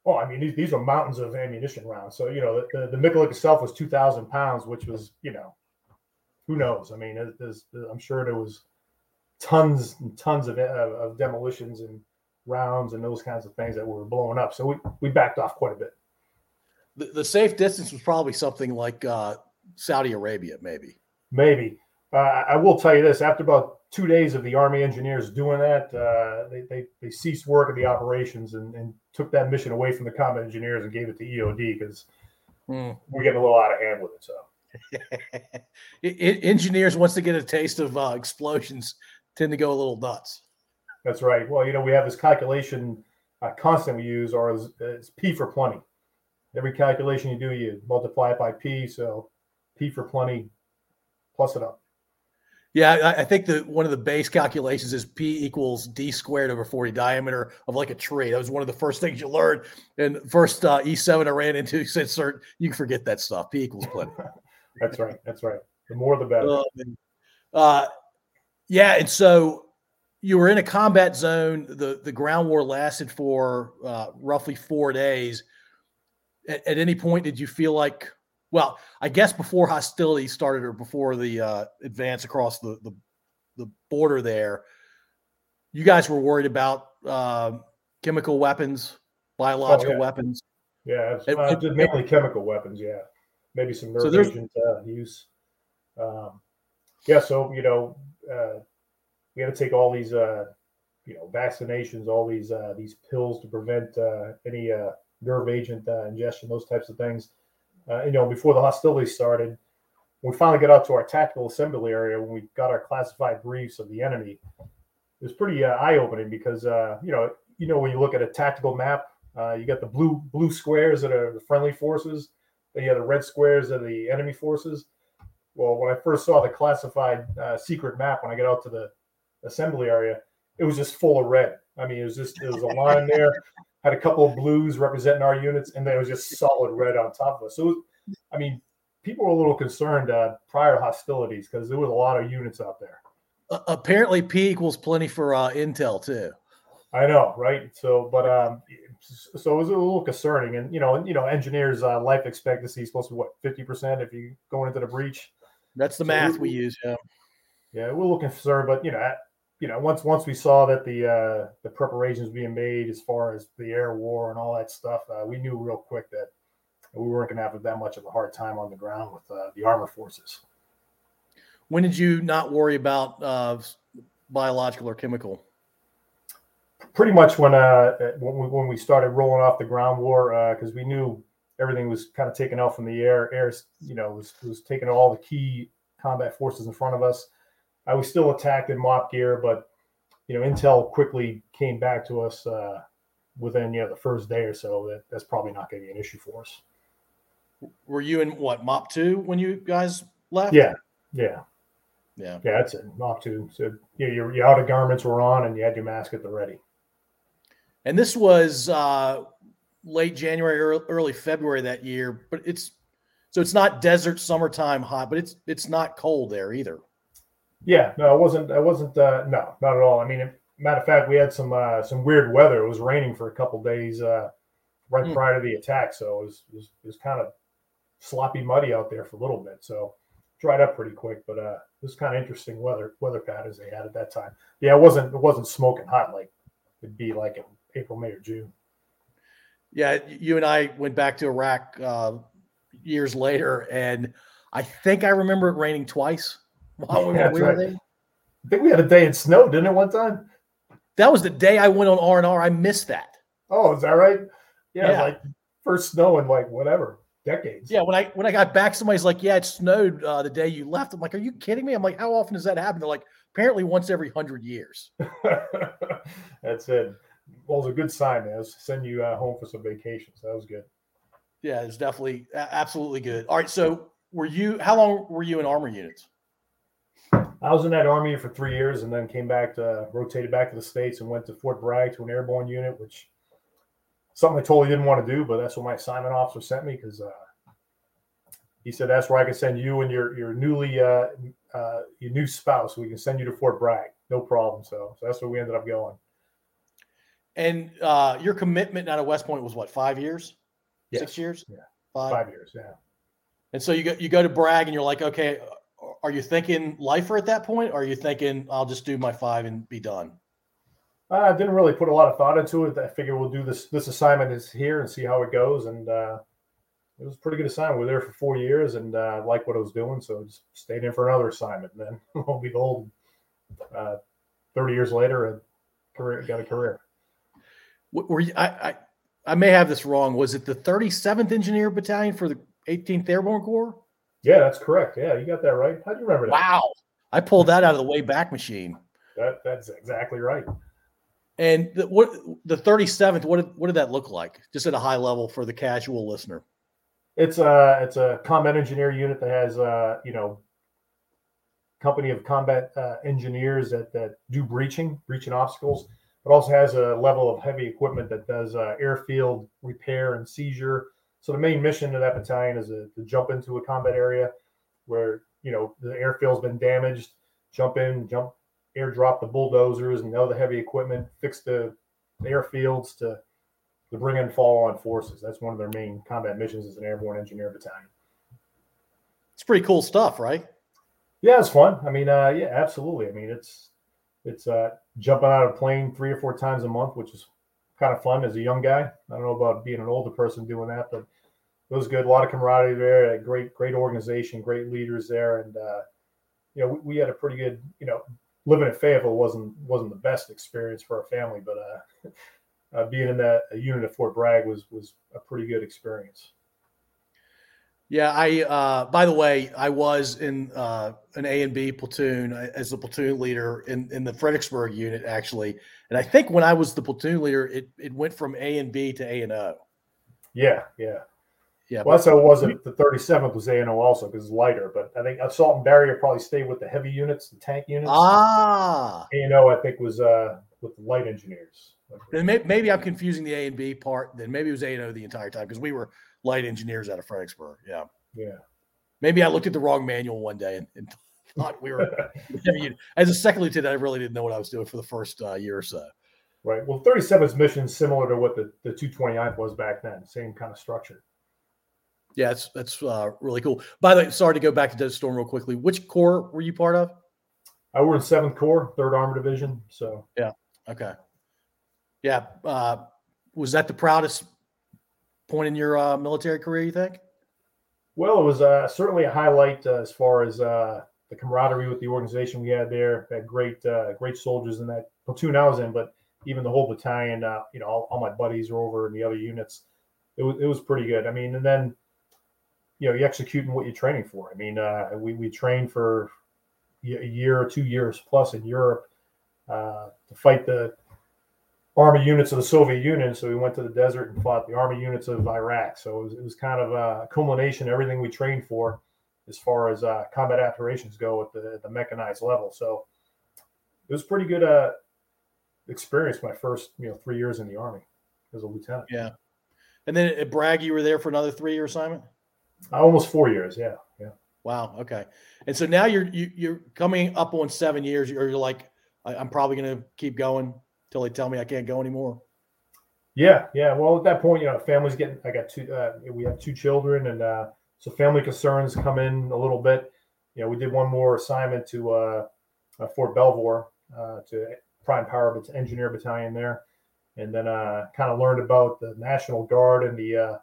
Oh, I mean, these, these are mountains of ammunition rounds. So, you know, the, the, the MICLIC itself was 2,000 pounds, which was, you know, who knows? I mean, there's, I'm sure there was tons and tons of, of, of demolitions and rounds and those kinds of things that were blowing up. So we, we backed off quite a bit. The, the safe distance was probably something like uh, Saudi Arabia, maybe. Maybe. Uh, I will tell you this: after about two days of the Army engineers doing that, uh, they, they, they ceased work at the operations and, and, took that mission away from the combat engineers and gave it to EOD because mm. we're getting a little out of hand with it. So, engineers, once they get a taste of uh, explosions, tend to go a little nuts. That's right. Well, you know, we have this calculation uh, constant we use, or it's P for plenty. Every calculation you do, you multiply it by P. So, P for plenty, plus it up. Yeah, I, I think that one of the base calculations is P equals D squared over 40 diameter of like a tree. That was one of the first things you learned. And first uh, E7 I ran into said, "Sir, you can forget that stuff. P equals plenty." That's right. That's right. The more the better. Uh, uh, yeah, and so you were in a combat zone. the The ground war lasted for uh, roughly four days. At, at any point, did you feel like well, I guess before hostilities started or before the uh, advance across the, the, the border there, you guys were worried about uh, chemical weapons, biological oh, yeah. weapons. Yeah, it's, uh, it, mainly chemical weapons. Yeah, maybe some nerve so agent uh, use. Um, yeah, so you know, uh, we had to take all these, uh, you know, vaccinations, all these these pills to prevent any nerve agent ingestion, those types of things uh, you know, before the hostilities started, we finally got out to our tactical assembly area when we got our classified briefs of the enemy. It was pretty uh, eye-opening because uh, you know, you know, when you look at a tactical map, uh, you got the blue blue squares that are the friendly forces, then you have the red squares that are the enemy forces. Well, when I first saw the classified uh, secret map, when I got out to the assembly area, it was just full of red. I mean, it was just there was a line there had a couple of blues representing our units, and then it was just solid red on top of us. So, was, I mean, people were a little concerned uh, prior hostilities because there was a lot of units out there. Uh, apparently, P equals plenty for uh, intel too. I know, right? So, but um, so it was a little concerning, and you know, you know, engineers' uh, life expectancy is supposed to be what fifty percent if you go into the breach. That's the so math we, we use. Yeah, yeah, we're a little concerned, but you know, you know, once once we saw that the uh, the preparations being made as far as the air war and all that stuff, uh, we knew real quick that we weren't going to have that much of a hard time on the ground with uh, the armor forces. When did you not worry about uh, biological or chemical? Pretty much when uh, when we, when we started rolling off the ground war because uh, we knew everything was kind of taken off from the air. Air, you know, was was taking all the key combat forces in front of us. I was still attacked in MOPP gear, but you know, Intel quickly came back to us uh, within you know the first day or so. That that's probably not going to be an issue for us. Were you in what MOPP two when you guys left? Yeah, yeah, yeah, yeah. That's it. MOPP two. So yeah, your your outer garments were on, and you had your mask at the ready. And this was uh, late January, early February that year. But it's so it's not desert summertime hot, but it's it's not cold there either. Yeah, no, it wasn't. It wasn't. Uh, no, not at all. I mean, matter of fact, we had some uh, some weird weather. It was raining for a couple days uh, right mm. prior to the attack, so it was, it was, it was kind of sloppy, muddy out there for a little bit. So dried up pretty quick, but uh, it was kind of interesting weather weather patterns they had at that time. Yeah, it wasn't it wasn't smoking hot like it'd be like in April, May, or June. Yeah, you and I went back to Iraq uh, years later, and I think I remember it raining twice while we, yeah, we were there. I think we had a day it snowed, didn't it? One time. That was the day I went on R and R. I missed that. Oh, is that right? Yeah, yeah. like first snow in like whatever decades. Yeah, when I when I got back, somebody's like, "Yeah, it snowed uh, the day you left." I'm like, "Are you kidding me?" I'm like, "How often does that happen?" They're like, "Apparently once every hundred years." That's it well, it was a good sign. Man. send you uh, home for some vacations. That was good. Yeah, it's definitely absolutely good. All right, so were you? How long were you in armor units? I was in that army for three years, and then came back to rotated back to the states and went to Fort Bragg to an airborne unit, which something I totally didn't want to do, but that's what my assignment officer sent me because uh, he said that's where I can send you and your your newly uh, uh, your new spouse. We can send you to Fort Bragg, no problem. So, so that's where we ended up going. And uh, your commitment out of West Point was what, five years? Yes. Six years? Yeah. Five. Five years, yeah. And so you go you go to Bragg and you're like, okay, are you thinking lifer at that point? Or are you thinking I'll just do my five and be done? I didn't really put a lot of thought into it. I figured we'll do this this assignment is here and see how it goes. And uh, it was a pretty good assignment. We are there for four years and uh, liked what I was doing, so I just stayed in for another assignment. And then we'll be gold. Uh, Thirty years later, a career got a career were you, I, I, I may have this wrong. Was it the 37th Engineer Battalion for the 18th Airborne Corps? Yeah, that's correct. Yeah, you got that right. How do you remember that? Wow, I pulled that out of the way back machine. That that's exactly right. And the, what the 37th? What did what did that look like? Just at a high level for the casual listener. It's a it's a combat engineer unit that has uh you know company of combat uh, engineers that that do breaching breaching obstacles it also has a level of heavy equipment that does uh, airfield repair and seizure. So the main mission of that battalion is a, to jump into a combat area where you know the airfield's been damaged, jump in, jump, airdrop the bulldozers and other heavy equipment, fix the, the airfields to to bring in follow-on forces. That's one of their main combat missions as an airborne engineer battalion. It's pretty cool stuff, right? Yeah, it's fun. I mean, uh, yeah, absolutely. I mean, it's it's uh, jumping out of a plane three or four times a month, which is kind of fun as a young guy. I don't know about being an older person doing that, but it was good. A lot of camaraderie there. great, great organization, great leaders there, and uh, you know we, we, had a pretty good. You know, living at Fayetteville wasn't wasn't the best experience for our family, but uh, uh, being in that unit at Fort Bragg was was a pretty good experience. Yeah, I. Uh, by the way, I was in uh, an A and B platoon uh, as the platoon leader in, in the Fredericksburg unit, actually. And I think when I was the platoon leader, it, it went from A and B to A and O. Yeah, yeah, yeah. Well, that's how it wasn't the 37th was A and O also because it's lighter. But I think assault and barrier probably stayed with the heavy units, the tank units. Ah, A and O I think was uh, with the light engineers. Then maybe I'm confusing the A and B part. Then maybe it was A and O the entire time because we were light engineers out of Fredericksburg. Yeah. Yeah. Maybe I looked at the wrong manual one day and, and thought we were. as a second lieutenant, I really didn't know what I was doing for the first uh, year or so. Right. Well, 37's mission is similar to what the, the 229th was back then, same kind of structure. Yeah, that's that's uh, really cool. By the way, sorry to go back to Desert Storm real quickly. Which corps were you part of? I were in Seventh Corps, Third Armor Division. So yeah, okay, yeah. Uh, was that the proudest point in your uh, military career? You think? Well, it was uh, certainly a highlight uh, as far as uh, the camaraderie with the organization we had there. Had great, uh, great soldiers in that platoon I was in, but even the whole battalion. Uh, you know, all, all, my buddies were over in the other units. It was it was pretty good. I mean, and then you know, you executing what you're training for. I mean, uh, we we trained for a year or two years plus in Europe to fight the army units of the Soviet Union. So we went to the desert and fought the army units of Iraq. So it was, it was kind of a culmination of everything we trained for as far as uh, combat operations go at the, the mechanized level. So it was pretty good uh, experience my first you know three years in the army as a lieutenant. Yeah, and then at Bragg, you were there for another three year assignment. Uh, almost four years. Yeah, yeah. Wow. Okay. And so now you're you, are you are coming up on seven years. You're, you're like, I, I'm probably going to keep going until they tell me I can't go anymore. Yeah, yeah. Well, at that point, you know, family's getting. I got two. Uh, we have two children, and uh, so family concerns come in a little bit. You know, we did one more assignment to uh, uh Fort Belvoir uh, to Prime Power Engineer Battalion there, and then uh, kind of learned about the National Guard and the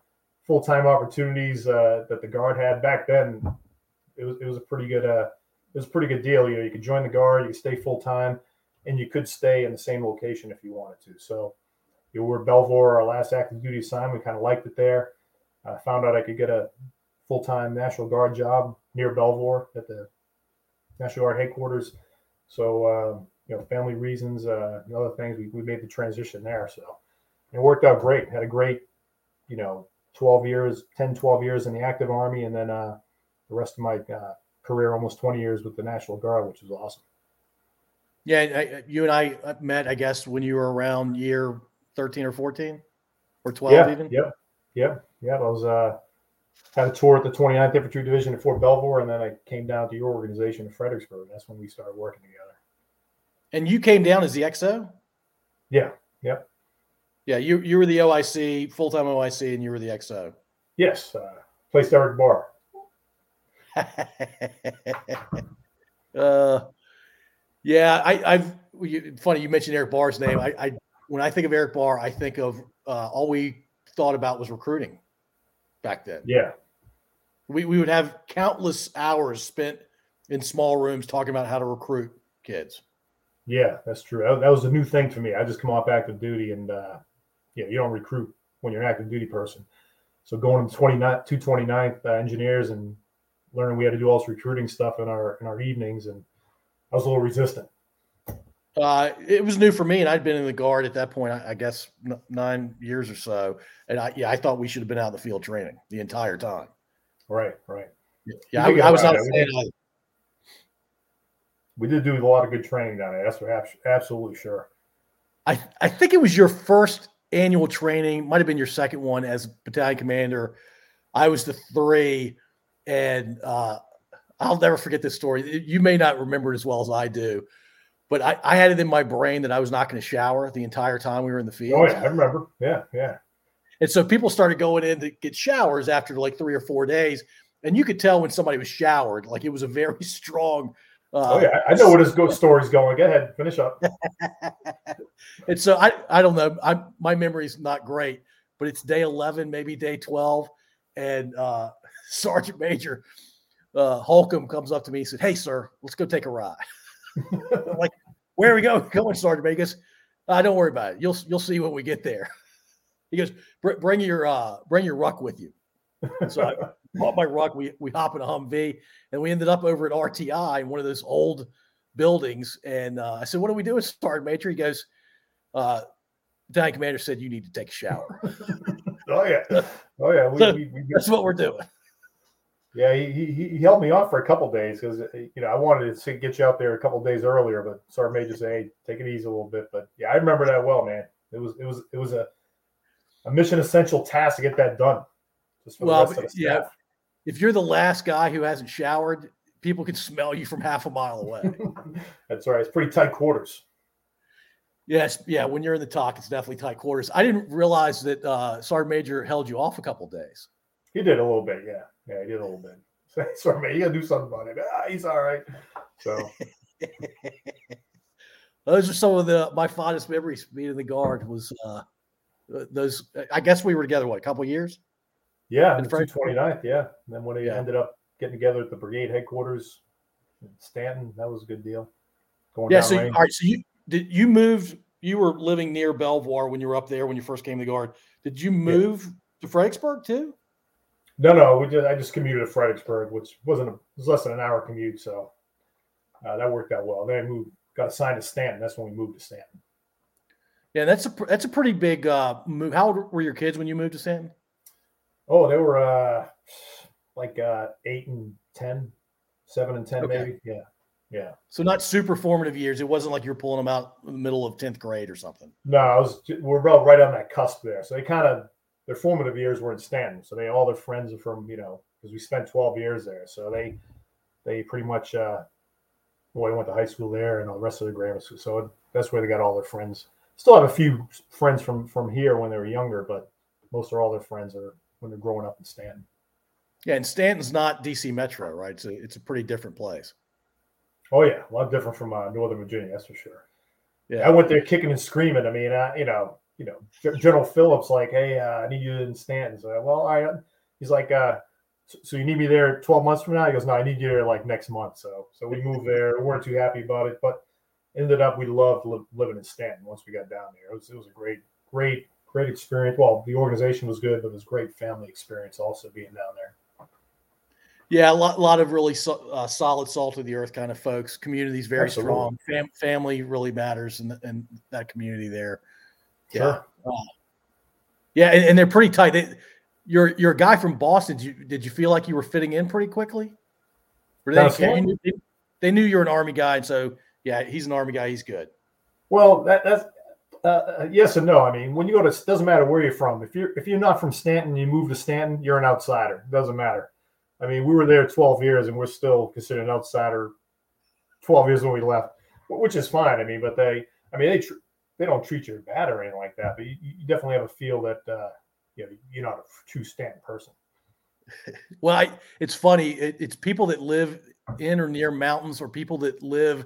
full time opportunities that the Guard had back then. It was it was a pretty good it was a pretty good deal. You know, you could join the Guard, you could stay full time and you could stay in the same location if you wanted to. So you were Belvoir, our last active duty assignment. We kind of liked it there. I found out I could get a full time National Guard job near Belvoir at the National Guard headquarters. So, uh, you know, family reasons uh, and other things, we, we made the transition there. So it worked out great. Had a great, you know, 12 years, 10, 12 years in the active army, and then uh, the rest of my uh, career, almost 20 years with the National Guard, which was awesome. Yeah, I, you and I uh, met, I guess, when you were around year thirteen or fourteen, or twelve, yeah, even. Yep, yep, yeah. I was uh, had a tour at the 29th Infantry Division at Fort Belvoir, and then I came down to your organization in Fredericksburg. That's when we started working together. And you came down as the XO. Yeah. Yep. Yeah, you you were the OIC, full time OIC, and you were the XO. Yes, uh, placed Eric Barr. uh, yeah, I, I've funny you mentioned Eric Barr's name. I, I when I think of Eric Barr, I think of uh, all we thought about was recruiting back then. Yeah, we we would have countless hours spent in small rooms talking about how to recruit kids. Yeah, that's true. That, was a new thing for me. I just come off active duty, and uh, yeah, you don't recruit when you're an active duty person. So going to 29, 229th uh, engineers and learning we had to do all this recruiting stuff in our in our evenings and I was a little resistant. Uh, it was new for me, and I'd been in the guard at that point. I, I guess n- nine years or so, and I, yeah, I thought we should have been out in the field training the entire time. Right, right. Yeah, I, I, was not fan. We did do a lot of good training down there. That's for absolutely sure. I I think it was your first annual training, might have been your second one as battalion commander. I was the three, and uh, I'll never forget this story. You may not remember it as well as I do, but I, I had it in my brain that I was not going to shower the entire time we were in the field. Oh yeah, I remember. Yeah, yeah. And so people started going in to get showers after like three or four days, and you could tell when somebody was showered. Like it was a very strong. Uh, oh yeah, I know where this ghost story's going. Go ahead, finish up. and so I I don't know. I my memory's not great, but it's day eleven, maybe day twelve, and uh, Sergeant Major uh, Holcomb comes up to me and said, "Hey, sir, let's go take a ride." like, where are we going? Going, Sergeant Vegas. Uh, don't worry about it. You'll you'll see when we get there. He goes, bring your uh, bring your ruck with you. So I bought my ruck. We we hop in a Humvee, and we ended up over at RTI in one of those old buildings. And uh, I said, "What are we doing, Sergeant Major?" He goes, uh, "Battalion commander said you need to take a shower." oh yeah, oh yeah. We, so we, we, that's what we're doing. Yeah, he, he, he held me off for a couple days because you know I wanted to get you out there a couple days earlier, but Sergeant Major said, "Hey, take it easy a little bit." But yeah, I remember that well, man. It was it was it was a a mission essential task to get that done. well, yeah, if you're the last guy who hasn't showered, people can smell you from half a mile away. That's right. It's pretty tight quarters. Yes, yeah. When you're in the TOC, it's definitely tight quarters. I didn't realize that uh, Sergeant Major held you off a couple days. He did a little bit, yeah. Yeah, he did a little bit. Sorry, man, you gotta do something about it. Ah, he's all right. So those are some of the my fondest memories being in the guard was uh those. I guess we were together what a couple years. Yeah, In the Fredericksburg? 229th. Yeah, and then when they Yeah. ended up getting together at the brigade headquarters in Staunton, that was a good deal. Going Yeah. So range. all right. So you did you moved? You were living near Belvoir when you were up there when you first came to the guard. Did you move to Fredericksburg too? No, no, we just I just commuted to Fredericksburg, which wasn't a, it was less than an hour commute, so uh, that worked out well. Then I moved, got assigned to Staunton. That's when we moved to Staunton. Yeah, that's a that's a pretty big uh, move. How old were your kids when you moved to Staunton? Oh, they were uh, like uh, eight and ten, seven and ten, Okay. maybe. Yeah, yeah. So not super formative years. It wasn't like you're pulling them out in the middle of tenth grade or something. No, I was we're about right on that cusp there. So they kind of their formative years were in Staunton. So they all their friends are from you know because we spent twelve years there. So they they pretty much uh, well, I went to high school there and all the rest of the grammar school. So that's where they got all their friends. Still have a few friends from from here when they were younger, but most of all their friends are when they're growing up in Staunton. Yeah, and Staunton's not DC Metro, right? It's a, it's a pretty different place. Oh yeah, a lot different from uh, Northern Virginia, that's for sure. Yeah, I went there kicking and screaming. I mean, I, you know, you know, G- General Phillips like, hey, uh, I need you in Staunton. So, well, I. He's like, uh, so, you need me there 12 months from now? He goes, no, I need you there like next month. So, so we moved there. We weren't too happy about it, but ended up we loved li- living in Staunton once we got down there. It was it was a great, great, great experience. Well, the organization was good, but it was a great family experience also being down there. Yeah, a lot, lot of really so, uh, solid salt of the earth kind of folks. Community's very Absolutely. strong. Fam- family really matters in, the, in that community there. Yeah. Sure. Yeah, and, and they're pretty tight. They, you're you're a guy from Boston. Did you did you feel like you were fitting in pretty quickly? They, south? Knew- they, they knew you're an army guy, and so yeah, he's an army guy. He's good. Well, that, that's uh, uh, yes and no. I mean, when you go to, doesn't matter where you're from. If you're if you're not from Staunton, you move to Staunton, you're an outsider. Doesn't matter. I mean, we were there 12 years, and we're still considered an outsider. 12 years when we left, which is fine. I mean, but they, I mean, they tr- they don't treat you bad or anything like that. But you, you definitely have a feel that uh, you know you're not a true Staunton person. Well, I, it's funny. It, it's people that live in or near mountains, or people that live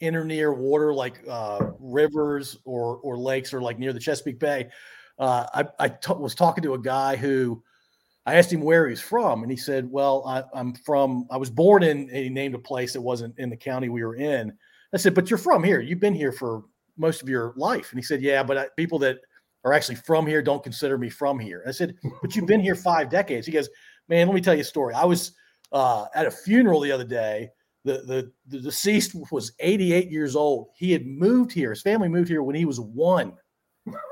in or near water, like uh, rivers or or lakes, or like near the Chesapeake Bay. Uh, I, I t- was talking to a guy who I asked him where he's from, and he said, "Well, I, I'm from. I was born in." And he named a place that wasn't in the county we were in. I said, "But you're from here. You've been here for most of your life." And he said, "Yeah, but I, people that are actually from here don't consider me from here." I said, "But you've been here five decades." He goes, "Man, let me tell you a story. I was uh, at a funeral the other day. The, the the deceased was 88 years old. He had moved here. His family moved here when he was one,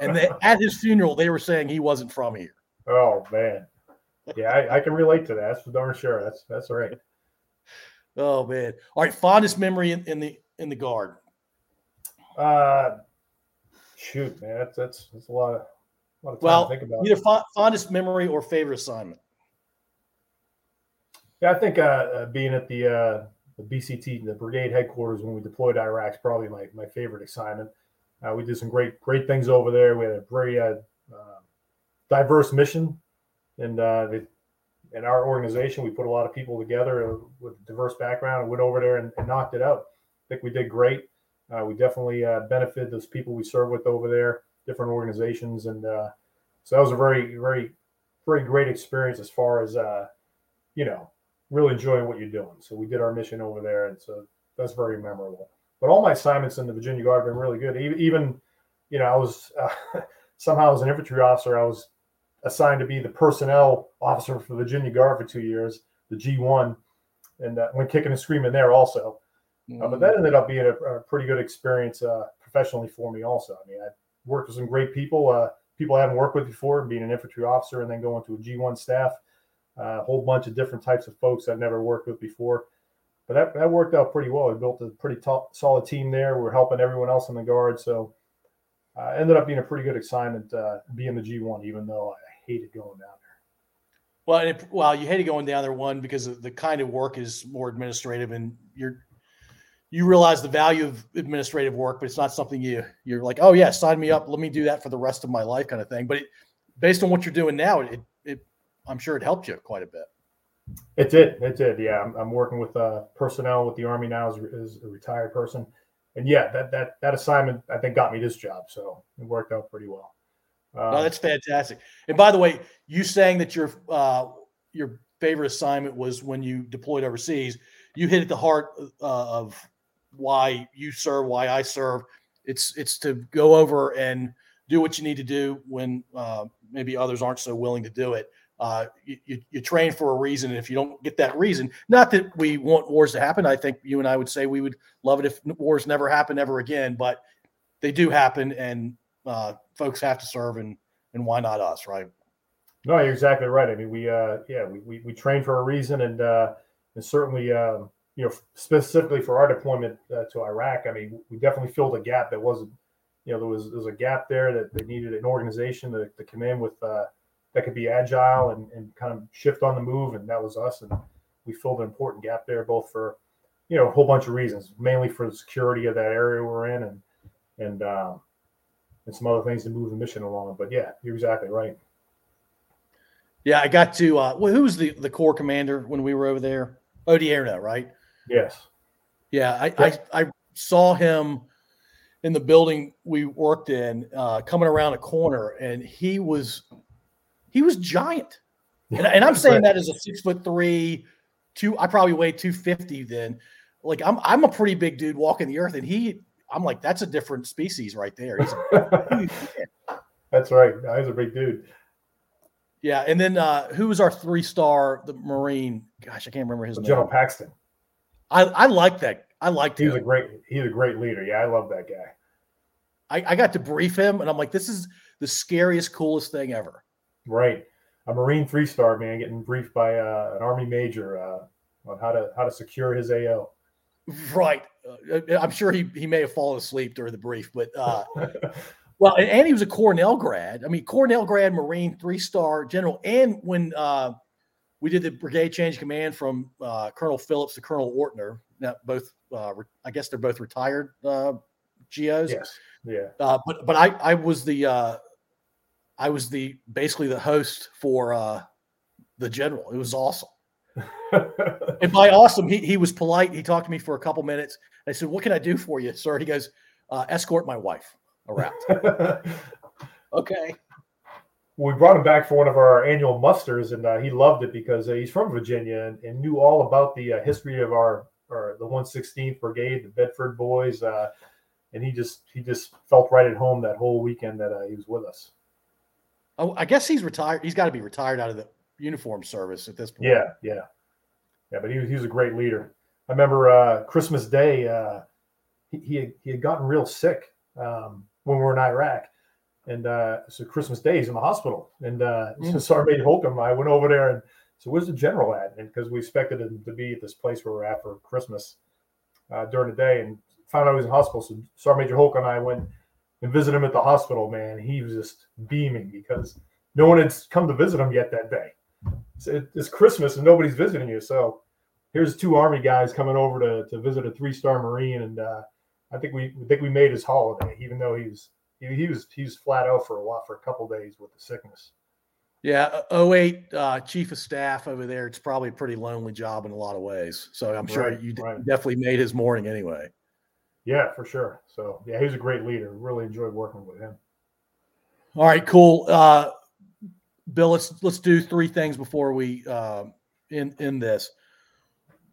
and they, at his funeral they were saying he wasn't from here." Oh man, yeah, I, I can relate to that. That's for darn sure. That's that's right. Oh man! All right, fondest memory in, in the in the guard. Uh, shoot, man, that's that's, that's a lot of a lot of time Well, to think about. Either fo- fondest memory or favorite assignment. Yeah, I think uh, uh, being at the uh, the BCT, the brigade headquarters when we deployed to Iraq, is probably my, my favorite assignment. Uh, we did some great great things over there. We had a very uh, diverse mission, and uh, the, in our organization, we put a lot of people together with diverse background and went over there and, and knocked it out. I think we did great. Uh, we definitely uh, benefited those people we serve with over there, different organizations, and uh, so that was a very very very great experience as far as uh, you know really enjoying what you're doing. So we did our mission over there, and so that's very memorable. But all my assignments in the Virginia Guard have been really good. Even, even you know, I was uh, somehow as an infantry officer, I was assigned to be the personnel officer for the Virginia Guard for two years, the G1, and uh, went kicking and screaming there also. Uh, but that ended up being a, a pretty good experience uh, professionally for me also. I mean, I worked with some great people, uh, people I haven't worked with before, being an infantry officer and then going to a G1 staff a whole bunch of different types of folks I've never worked with before. But that, that worked out pretty well. We built a pretty top, solid team there. We are helping everyone else in the guard. So uh, ended up being a pretty good assignment uh, being the G1, even though I hated going down there. Well, and it, well, you hated going down there one because the kind of work is more administrative, and you're you realize the value of administrative work, but it's not something you you're like, oh yeah, sign me up, let me do that for the rest of my life, kind of thing. But it, based on what you're doing now, it, it I'm sure it helped you quite a bit. It did. It did. Yeah, I'm, I'm working with uh, personnel with the Army now as, as a retired person, and yeah, that that that assignment I think got me this job, so it worked out pretty well. Uh, no, that's fantastic. And by the way, you saying that your uh, your favorite assignment was when you deployed overseas. You hit at the heart uh, of why you serve, why I serve. It's it's to go over and do what you need to do when uh, maybe others aren't so willing to do it. Uh, you, you, you, train for a reason. And if you don't get that reason, not that we want wars to happen. I think you and I would say we would love it if wars never happen ever again, but they do happen and uh, folks have to serve and, and why not us, right? No, you're exactly right. I mean, we, uh, yeah, we, we, we train for a reason and, uh, and certainly, um, you know, specifically for our deployment uh, to Iraq, I mean, we definitely filled a gap that wasn't, you know, there was, there was a gap there that they needed an organization to, to come in with, uh, that could be agile and, and kind of shift on the move. And that was us. And we filled an important gap there, both for, you know, a whole bunch of reasons, mainly for the security of that area we're in and, and, um, and some other things to move the mission along. But yeah, you're exactly right. Yeah, I got to. Uh, well, who was the the corps commander when we were over there? Odierno, right? Yes. Yeah, I, I, I saw him in the building we worked in, uh, coming around a corner, and he was he was giant. And, and I'm saying that as a six foot three, two. I probably weighed two fifty then. Like I'm I'm a pretty big dude walking the earth, and he I'm like that's a different species right there. that's right. he's a big dude. Yeah, and then uh, who was our three star the Marine? Gosh, I can't remember his General name. General Paxton. I I like that. I liked he's him. a great he's a great leader. Yeah, I love that guy. I, I got to brief him, and I'm like, this is the scariest, coolest thing ever. Right, a Marine three star man getting briefed by uh, an Army major uh, on how to how to secure his AO. Right, uh, I'm sure he he may have fallen asleep during the brief, but uh, well, and, and, he was a Cornell grad. I mean, Cornell grad, Marine, three star general, and when uh, we did the brigade change command from uh, Colonel Phillips to Colonel Ortner, now both uh, I guess they're both retired uh, GOs. Yes. Yeah. Uh, but but I I was the uh, I was the basically the host for uh, the general. It was awesome. and by awesome, he he was polite. He talked to me for a couple minutes. I said, "What can I do for you, sir?" He goes, uh, "Escort my wife around." okay. We brought him back for one of our annual musters, and uh, he loved it because uh, he's from Virginia and, and, knew all about the uh, history of our, our the 116th Brigade, the Bedford Boys, uh, and he just he just felt right at home that whole weekend that uh, he was with us. Oh, I guess he's retired. He's got to be retired out of the uniform service at this point. Yeah, yeah, yeah. But he was he was a great leader. I remember uh, Christmas Day. Uh, he he had, he had gotten real sick um, when we were in Iraq, and uh, so Christmas Day he's in the hospital. And uh, mm. so Sergeant Holcomb, I went over there and so where's the general at? And because we expected him to be at this place where we're at for Christmas uh, during the day, and found out he was in hospital. So Sergeant Major Holcomb and I went and visited him at the hospital, man, he was just beaming because no one had come to visit him yet that day. It's Christmas and nobody's visiting you. So here's two Army guys coming over to, to visit a three star Marine. And uh, I think we I think we made his holiday, even though he was he, he was he was flat out for a while for a couple days with the sickness. Yeah, 08 uh, chief of staff over there. It's probably a pretty lonely job in a lot of ways. So I'm sure right, you right. definitely made his morning anyway. Yeah, for sure. So yeah, he was a great leader. Really enjoyed working with him. All right, cool. Uh, Bill, let's let's do three things before we uh, in in this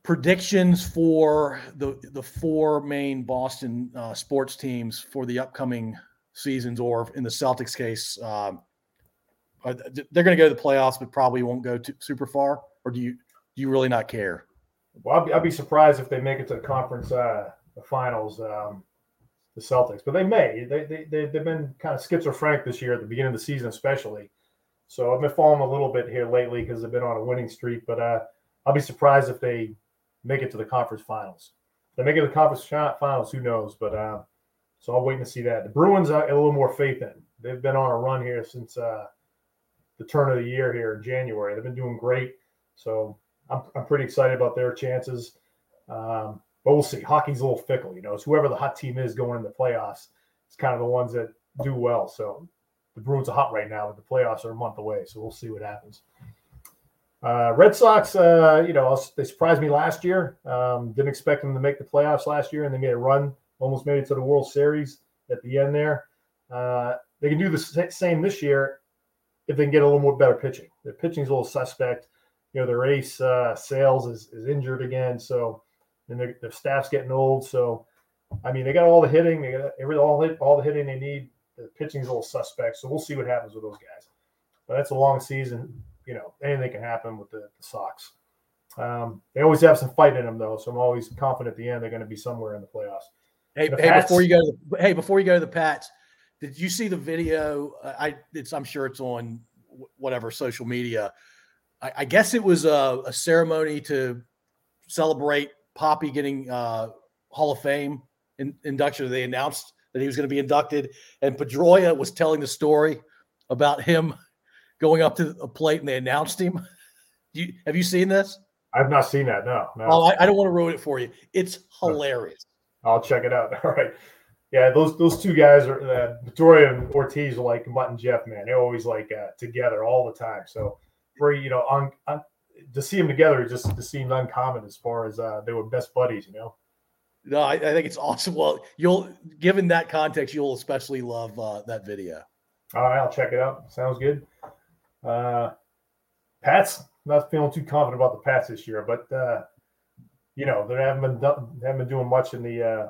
predictions for the the four main Boston uh, sports teams for the upcoming seasons, or in the Celtics case, um, they're going to go to the playoffs, but probably won't go to super far. Or do you do you really not care? Well, I'd be, I'd be surprised if they make it to the conference uh, the finals, um, the Celtics, but they may. They, they, they, they've been kind of schizophrenic this year at the beginning of the season, especially. So I've been following a little bit here lately because they've been on a winning streak, but uh, I'll be surprised if they make it to the conference finals. If they make it to the conference finals, who knows? But uh, so I'll wait to see that. The Bruins, a little more faith in. They've been on a run here since uh, the turn of the year here in January. They've been doing great. So I'm, I'm pretty excited about their chances. Um, but we'll see. Hockey's a little fickle, you know. It's whoever the hot team is going in the playoffs. It's kind of the ones that do well. So the Bruins are hot right now, but the playoffs are a month away. So we'll see what happens. Uh, Red Sox, uh, you know, they surprised me last year. Um, didn't expect them to make the playoffs last year, and they made a run, almost made it to the World Series at the end there. Uh, they can do the same this year if they can get a little more better pitching. Their pitching's a little suspect. You know, their ace uh, Sales is, is injured again, so and their, their staff's getting old. So, I mean, they got all the hitting, they got every all hit, all the hitting they need. The pitching's a little suspect, so we'll see what happens with those guys. But that's a long season. You know, anything can happen with the, the Sox. Um, they always have some fight in them, though, so I'm always confident at the end they're going to be somewhere in the playoffs. Hey, hey before you go, to the, hey, before you go to the Pats, did you see the video? I, it's, I'm sure it's on whatever social media. I, I guess it was a, a, ceremony to celebrate Papi getting uh, Hall of Fame in, induction. They announced that he was going to be inducted, and Pedroia was telling the story about him going up to a plate, and they announced him. You, have you seen this? I've not seen that. No, no. Oh, I, I, don't want to ruin it for you. It's hilarious. I'll check it out. All right. Yeah, those those two guys are uh, Pedroia and Ortiz are like Mutt and Jeff, man. They're always like uh, together all the time. So for you know, on, on to see them together just just seemed uncommon as far as uh, they were best buddies. You know. No, I, I, think it's awesome. Well, you'll given that context, you'll especially love uh, that video. All right, I'll check it out. Sounds good. Uh, Pats, not feeling too confident about the Pats this year, but uh, you know they haven't been done, haven't been doing much in the uh,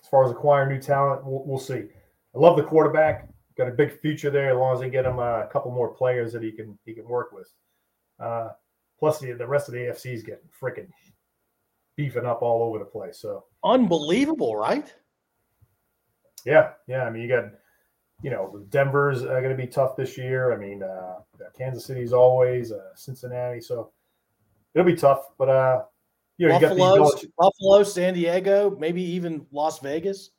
as far as acquiring new talent. We'll, we'll, see. I love the quarterback. Got a big future there as long as they get him uh, a couple more players that he can he can work with. Uh, plus, the the rest of the AFC is getting freaking beefing up all over the place. So unbelievable, right? Yeah, yeah. I mean, you got you know Denver's uh, going to be tough this year. I mean, uh, Kansas City's always uh, Cincinnati, so it'll be tough. But uh, you know, Buffalo, you got Buffalo, San Diego, maybe even Las Vegas.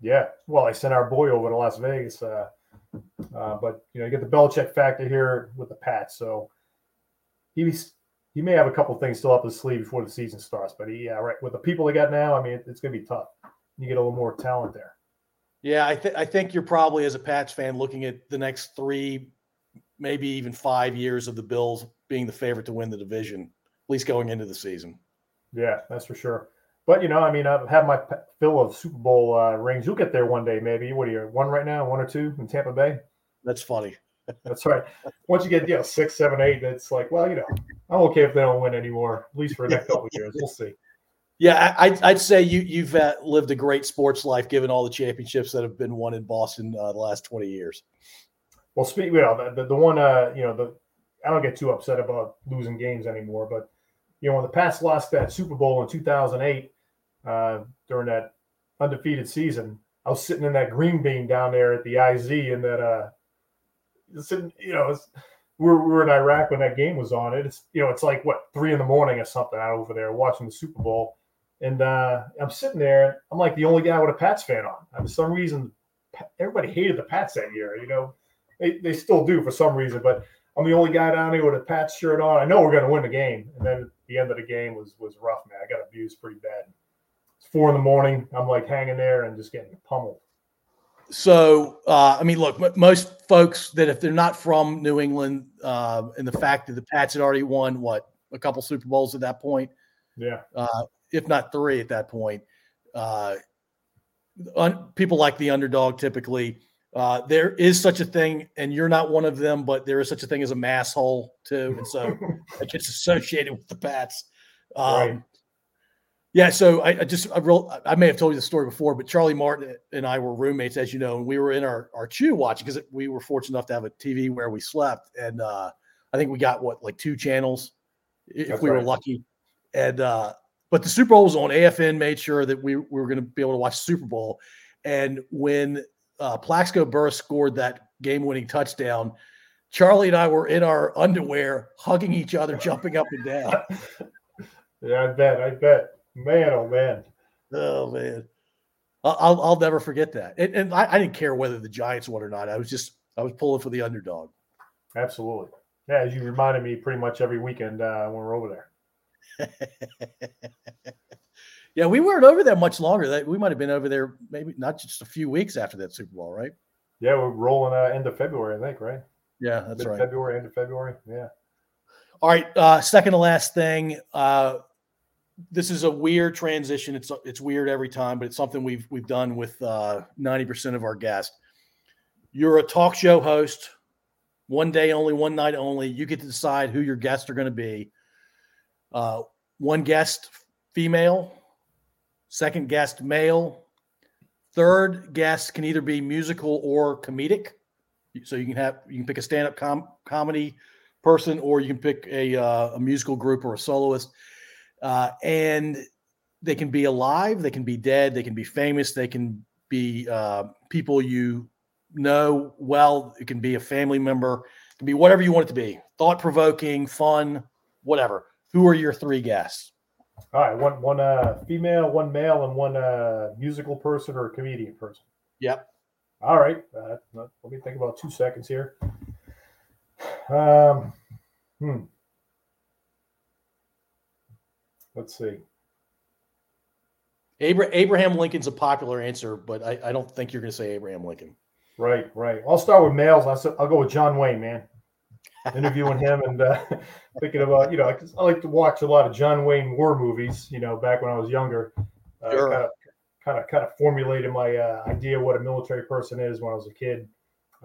Yeah, well, I sent our boy over to Las Vegas, uh, uh, but you know, you get the Belichick factor here with the Pats, so he's he may have a couple things still up his sleeve before the season starts. But he, yeah, right, with the people they got now, I mean, it's going to be tough. You get a little more talent there. Yeah, I, th- I think you're probably as a Pats fan looking at the next three, maybe even five years of the Bills being the favorite to win the division, at least going into the season. Yeah, that's for sure. But you know, I mean, I've had my fill of Super Bowl uh, rings. You'll get there one day, maybe. What are you? One right now, one or two in Tampa Bay. That's funny. That's right. Once you get you know six, seven, eight, it's like, well, you know, I'm okay if they don't win anymore, at least for the next couple years. We'll see. Yeah, I'd, I'd say you you've uh, lived a great sports life, given all the championships that have been won in Boston uh, the last twenty years. Well, speak, you know, the, the, the one, uh, you know, the I don't get too upset about losing games anymore, but you know, when the Pats lost that Super Bowl in 2008 uh, during that undefeated season, I was sitting in that green bean down there at the IZ, and that uh, sitting, you know, we were, we were in Iraq when that game was on. It's you know, it's like what three in the morning or something out over there watching the Super Bowl, and uh, I'm sitting there. I'm like the only guy with a Pats fan on. For some reason, everybody hated the Pats that year. You know, they, they still do for some reason, but I'm the only guy down here with a Pats shirt on. I know we're going to win the game, and then the end of the game was was rough, man. I got abused pretty bad. It's four in the morning. I'm like hanging there and just getting pummeled. So, uh, I mean, look, most folks that if they're not from New England, uh, and the fact that the Pats had already won what a couple Super Bowls at that point, yeah, uh, if not three at that point, uh, un- people like the underdog typically. Uh, there is such a thing, and you're not one of them, but there is such a thing as a mass hole too, and so it gets associated with the Pats. Um, right. Yeah, so I, I just I, real, I may have told you the story before, but Charlie Martin and I were roommates, as you know, and we were in our our CHU watching because we were fortunate enough to have a TV where we slept, and uh, I think we got what like two channels if That's we right. were lucky, and uh, but the Super Bowl was on. AFN made sure that we, we were going to be able to watch Super Bowl, and when uh, Plaxico Burress scored that game-winning touchdown, Charlie and I were in our underwear, hugging each other, jumping up and down. yeah, I bet. I bet. Man, oh man. Oh man. I'll I'll never forget that. And, and I, I, didn't care whether the Giants won or not. I was just I was pulling for the underdog. Absolutely. Yeah, as you reminded me pretty much every weekend uh, when we're over there. Yeah, we weren't over there much longer. That we might have been over there maybe not just a few weeks after that Super Bowl, right? Yeah, we're rolling uh, end of February, I think, right? Yeah, that's Mid- right. February, end of February. Yeah. All right. Uh, second to last thing. Uh, this is a weird transition. It's it's weird every time, but it's something we've we've done with uh, ninety uh, percent of our guests. You're a talk show host, one day only, one night only. You get to decide who your guests are going to be. Uh, one guest female, second guest male, third guest can either be musical or comedic. So you can have you can pick a stand-up com- comedy person, or you can pick a uh, a musical group or a soloist, uh, and they can be alive, they can be dead, they can be famous, they can be uh, people you know well. It can be a family member, it can be whatever you want it to be. Thought provoking, fun, whatever. Who are your three guests? All right, one one uh, female, one male, and one uh, musical person or comedian person. Yep. All right. Uh, let me think about two seconds here. Um, hmm. Let's see. Abraham Lincoln's a popular answer, but I, I don't think you're going to say Abraham Lincoln. Right, right. I'll start with males. I'll, I'll go with John Wayne, man. Interviewing him and uh, thinking about, you know, I like to watch a lot of John Wayne war movies, you know, back when I was younger. Uh, sure. kind, of, kind of, kind of formulated my uh, idea what a military person is when I was a kid,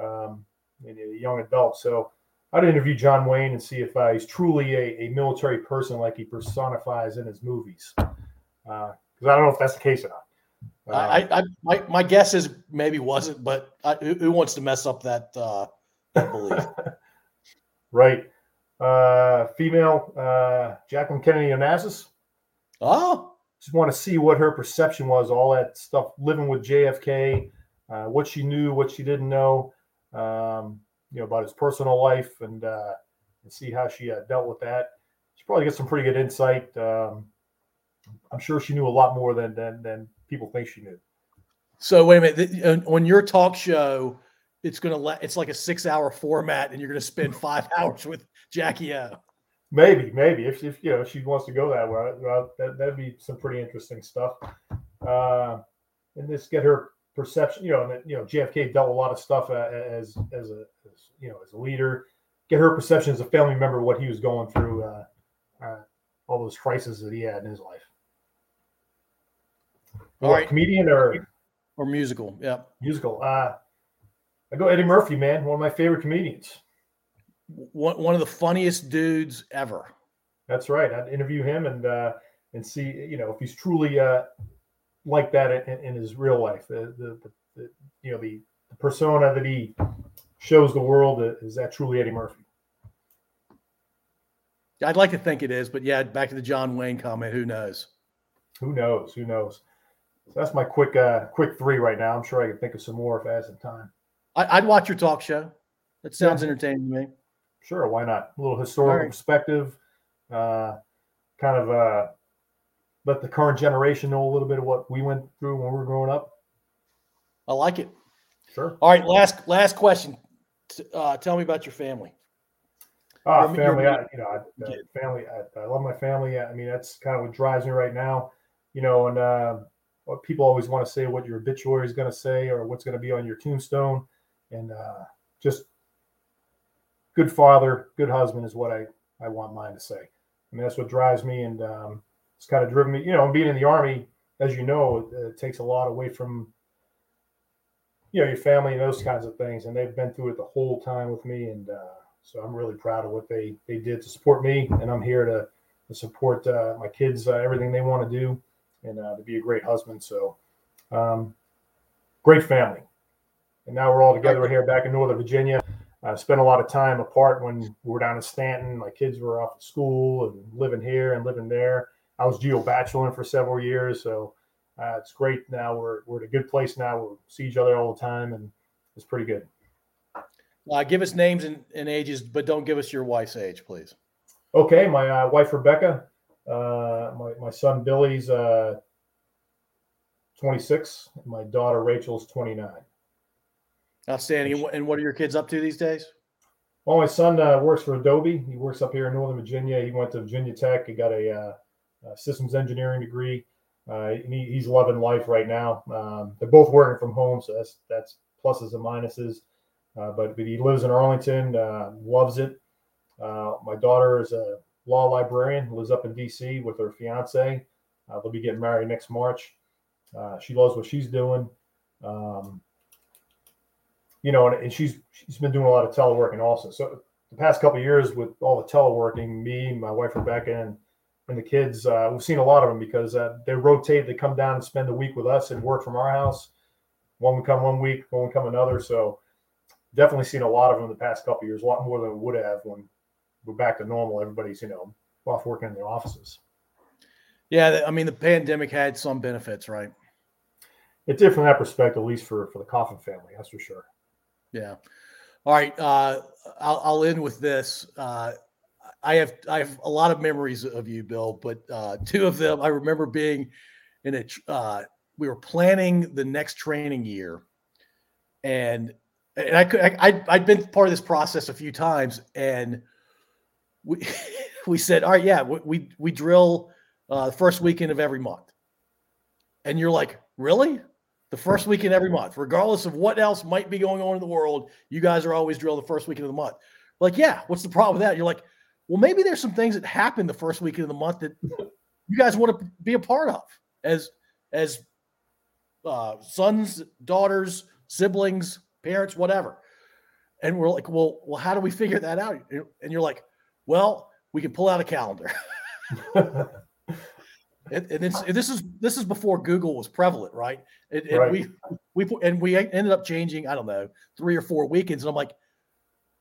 um, and a young adult. So I'd interview John Wayne and see if uh, he's truly a, a, military person like he personifies in his movies. Uh, because I don't know if that's the case or not. Uh, I, I, my, my guess is maybe wasn't, but I, who, wants to mess up that, uh, that belief? right. Uh, female, uh, Jacqueline Kennedy Onassis. Oh, just want to see what her perception was, all that stuff, living with JFK, uh, what she knew, what she didn't know, um, you know, about his personal life, and uh, and see how she uh, dealt with that. She probably get some pretty good insight. Um, I'm sure she knew a lot more than than than people think she knew. So wait a minute. On your talk show, it's gonna let it's like a six hour format, and you're gonna spend five hours with Jackie O. Maybe, maybe if, if you know she wants to go that way, well, that that'd be some pretty interesting stuff. Uh, and just get her perception. You know, and you know, JFK dealt a lot of stuff uh, as as a as, you know as a leader. Get her perception as a family member what he was going through, uh, uh, all those crises that he had in his life. All right, comedian or or musical? Yeah, musical. Uh, I go Eddie Murphy, man. One of my favorite comedians. One one of the funniest dudes ever. That's right. I'd interview him and uh, and see you know if he's truly uh, like that in, in his real life. The, the, the, the you know the, the persona that he shows the world is that truly Eddie Murphy. I'd like to think it is, but yeah, back to the John Wayne comment. Who knows? Who knows? Who knows? So that's my quick uh quick three right now. I'm sure I can think of some more if I have some time. I, would watch your talk show. That sounds yeah. entertaining to me. Sure, why not? A little historical right. perspective, uh, kind of uh, let the current generation know a little bit of what we went through when we were growing up. I like it. Sure. All right, last last question. Uh, tell me about your family. Ah, your, family. Your, I, you know, I, uh, family. I, I, love my family. I mean, that's kind of what drives me right now. You know, and uh, people always want to say what your obituary is going to say or what's going to be on your tombstone, and uh, just good father, good husband is what I I want mine to say. I mean, that's what drives me, and um, it's kind of driven me. You know, being in the army, as you know, it, it takes a lot away from you know your family and those kinds of things, and they've been through it the whole time with me, and uh, so I'm really proud of what they they did to support me, and I'm here to, to support uh, my kids, uh, everything they want to do and uh, to be a great husband. So, um, great family. And now we're all together here back in Northern Virginia. I spent a lot of time apart when we were down in Staunton. My kids were off at school and living here and living there. I was geo bacheloring for several years, so uh, it's great. Now we're we're at a good place now. We see each other all the time, and it's pretty good. Uh, give us names and, and, ages, but don't give us your wife's age, please. Okay, my uh, wife Rebecca uh, my, my son Billy's uh, 26. My daughter Rachel's 29. Outstanding. And what are your kids up to these days? Well, my son uh, works for Adobe. He works up here in Northern Virginia. He went to Virginia Tech. He got a, uh, a systems engineering degree. Uh, he, he's loving life right now. Um, they're both working from home, so that's that's pluses and minuses. Uh, but but he lives in Arlington, uh, loves it. Uh, my daughter is a law librarian lives up in DC with her fiance. Uh, they'll be getting married next March. Uh, she loves what she's doing. Um, you know, and, and she's she's been doing a lot of teleworking also. So the past couple years with all the teleworking, me, my wife Rebecca, and and the kids, uh, we've seen a lot of them because uh, they rotate. They come down and spend the week with us and work from our house. One would come one week, one would come another. So definitely seen a lot of them the past couple years, a lot more than we would have when we're back to normal. Everybody's you know off working in their offices. Yeah, I mean the pandemic had some benefits, right? It did from that perspective, at least for for the Coffin family, that's for sure. Yeah. All right. Uh, I'll, I'll end with this. Uh, I have I have a lot of memories of you, Bill, but uh, two of them I remember being in a. Uh, we were planning the next training year, and and I could I I'd been part of this process a few times, and we we said, all right, yeah, we we, drill uh, the first weekend of every month, and you're like, really? The first weekend every month, regardless of what else might be going on in the world, you guys are always drill the first weekend of the month. Like, yeah, what's the problem with that? You're like, well, maybe there's some things that happen the first weekend of the month that you guys want to be a part of as as uh, sons, daughters, siblings, parents, whatever. And we're like, well, well, how do we figure that out? And you're like, well, we can pull out a calendar. and, and, and, this is this is before Google was prevalent, right? And, and right. we we and we ended up changing, I don't know, three or four weekends. And I'm like,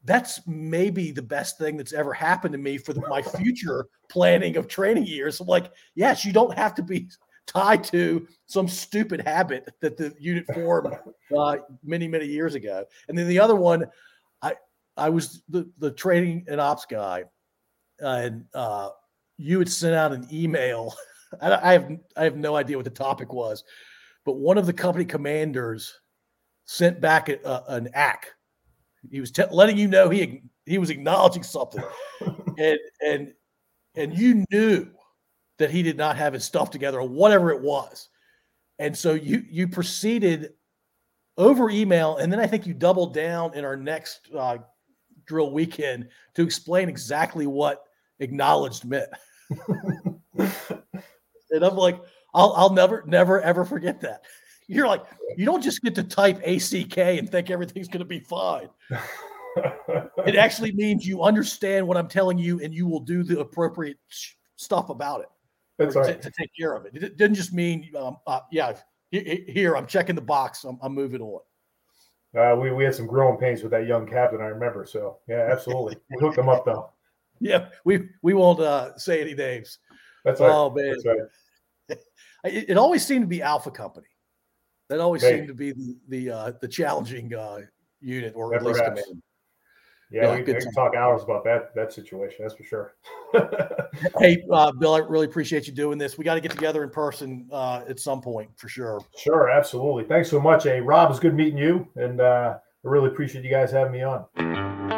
that's maybe the best thing that's ever happened to me for the, my future planning of training years. I'm like, yes, you don't have to be tied to some stupid habit that the unit formed uh, many, many years ago. And then the other one, I I was the, the training and ops guy, uh, and uh, you had sent out an email. I, I have I have no idea what the topic was, but one of the company commanders sent back a, a, an act he was t- letting you know he he was acknowledging something, and and and you knew that he did not have his stuff together or whatever it was, and so you you proceeded over email, and then I think you doubled down in our next uh, drill weekend to explain exactly what acknowledged meant. and I'm like, I'll I'll never never ever forget that. You're like, you don't just get to type ACK and think everything's going to be fine. it actually means you understand what I'm telling you and you will do the appropriate stuff about it. That's right. To, to, take care of it. It didn't just mean, um, uh, yeah, here, I'm checking the box, I'm, I'm moving on. Uh, we, we had some growing pains with that young captain, I remember. So, yeah, absolutely. we hooked them up, though. Yeah, we, we won't uh, say any names. That's right. Oh, man. Right. It, it always seemed to be Alpha Company. That always seemed to be the the, uh, the challenging uh, unit or at least command. Yeah, yeah, we, we can talk hours about that that situation. That's for sure. hey, uh, Bill, I really appreciate you doing this. We got to get together in person uh, at some point for sure. Sure, absolutely. Thanks so much. Hey, Rob, it's good meeting you, and uh, I really appreciate you guys having me on.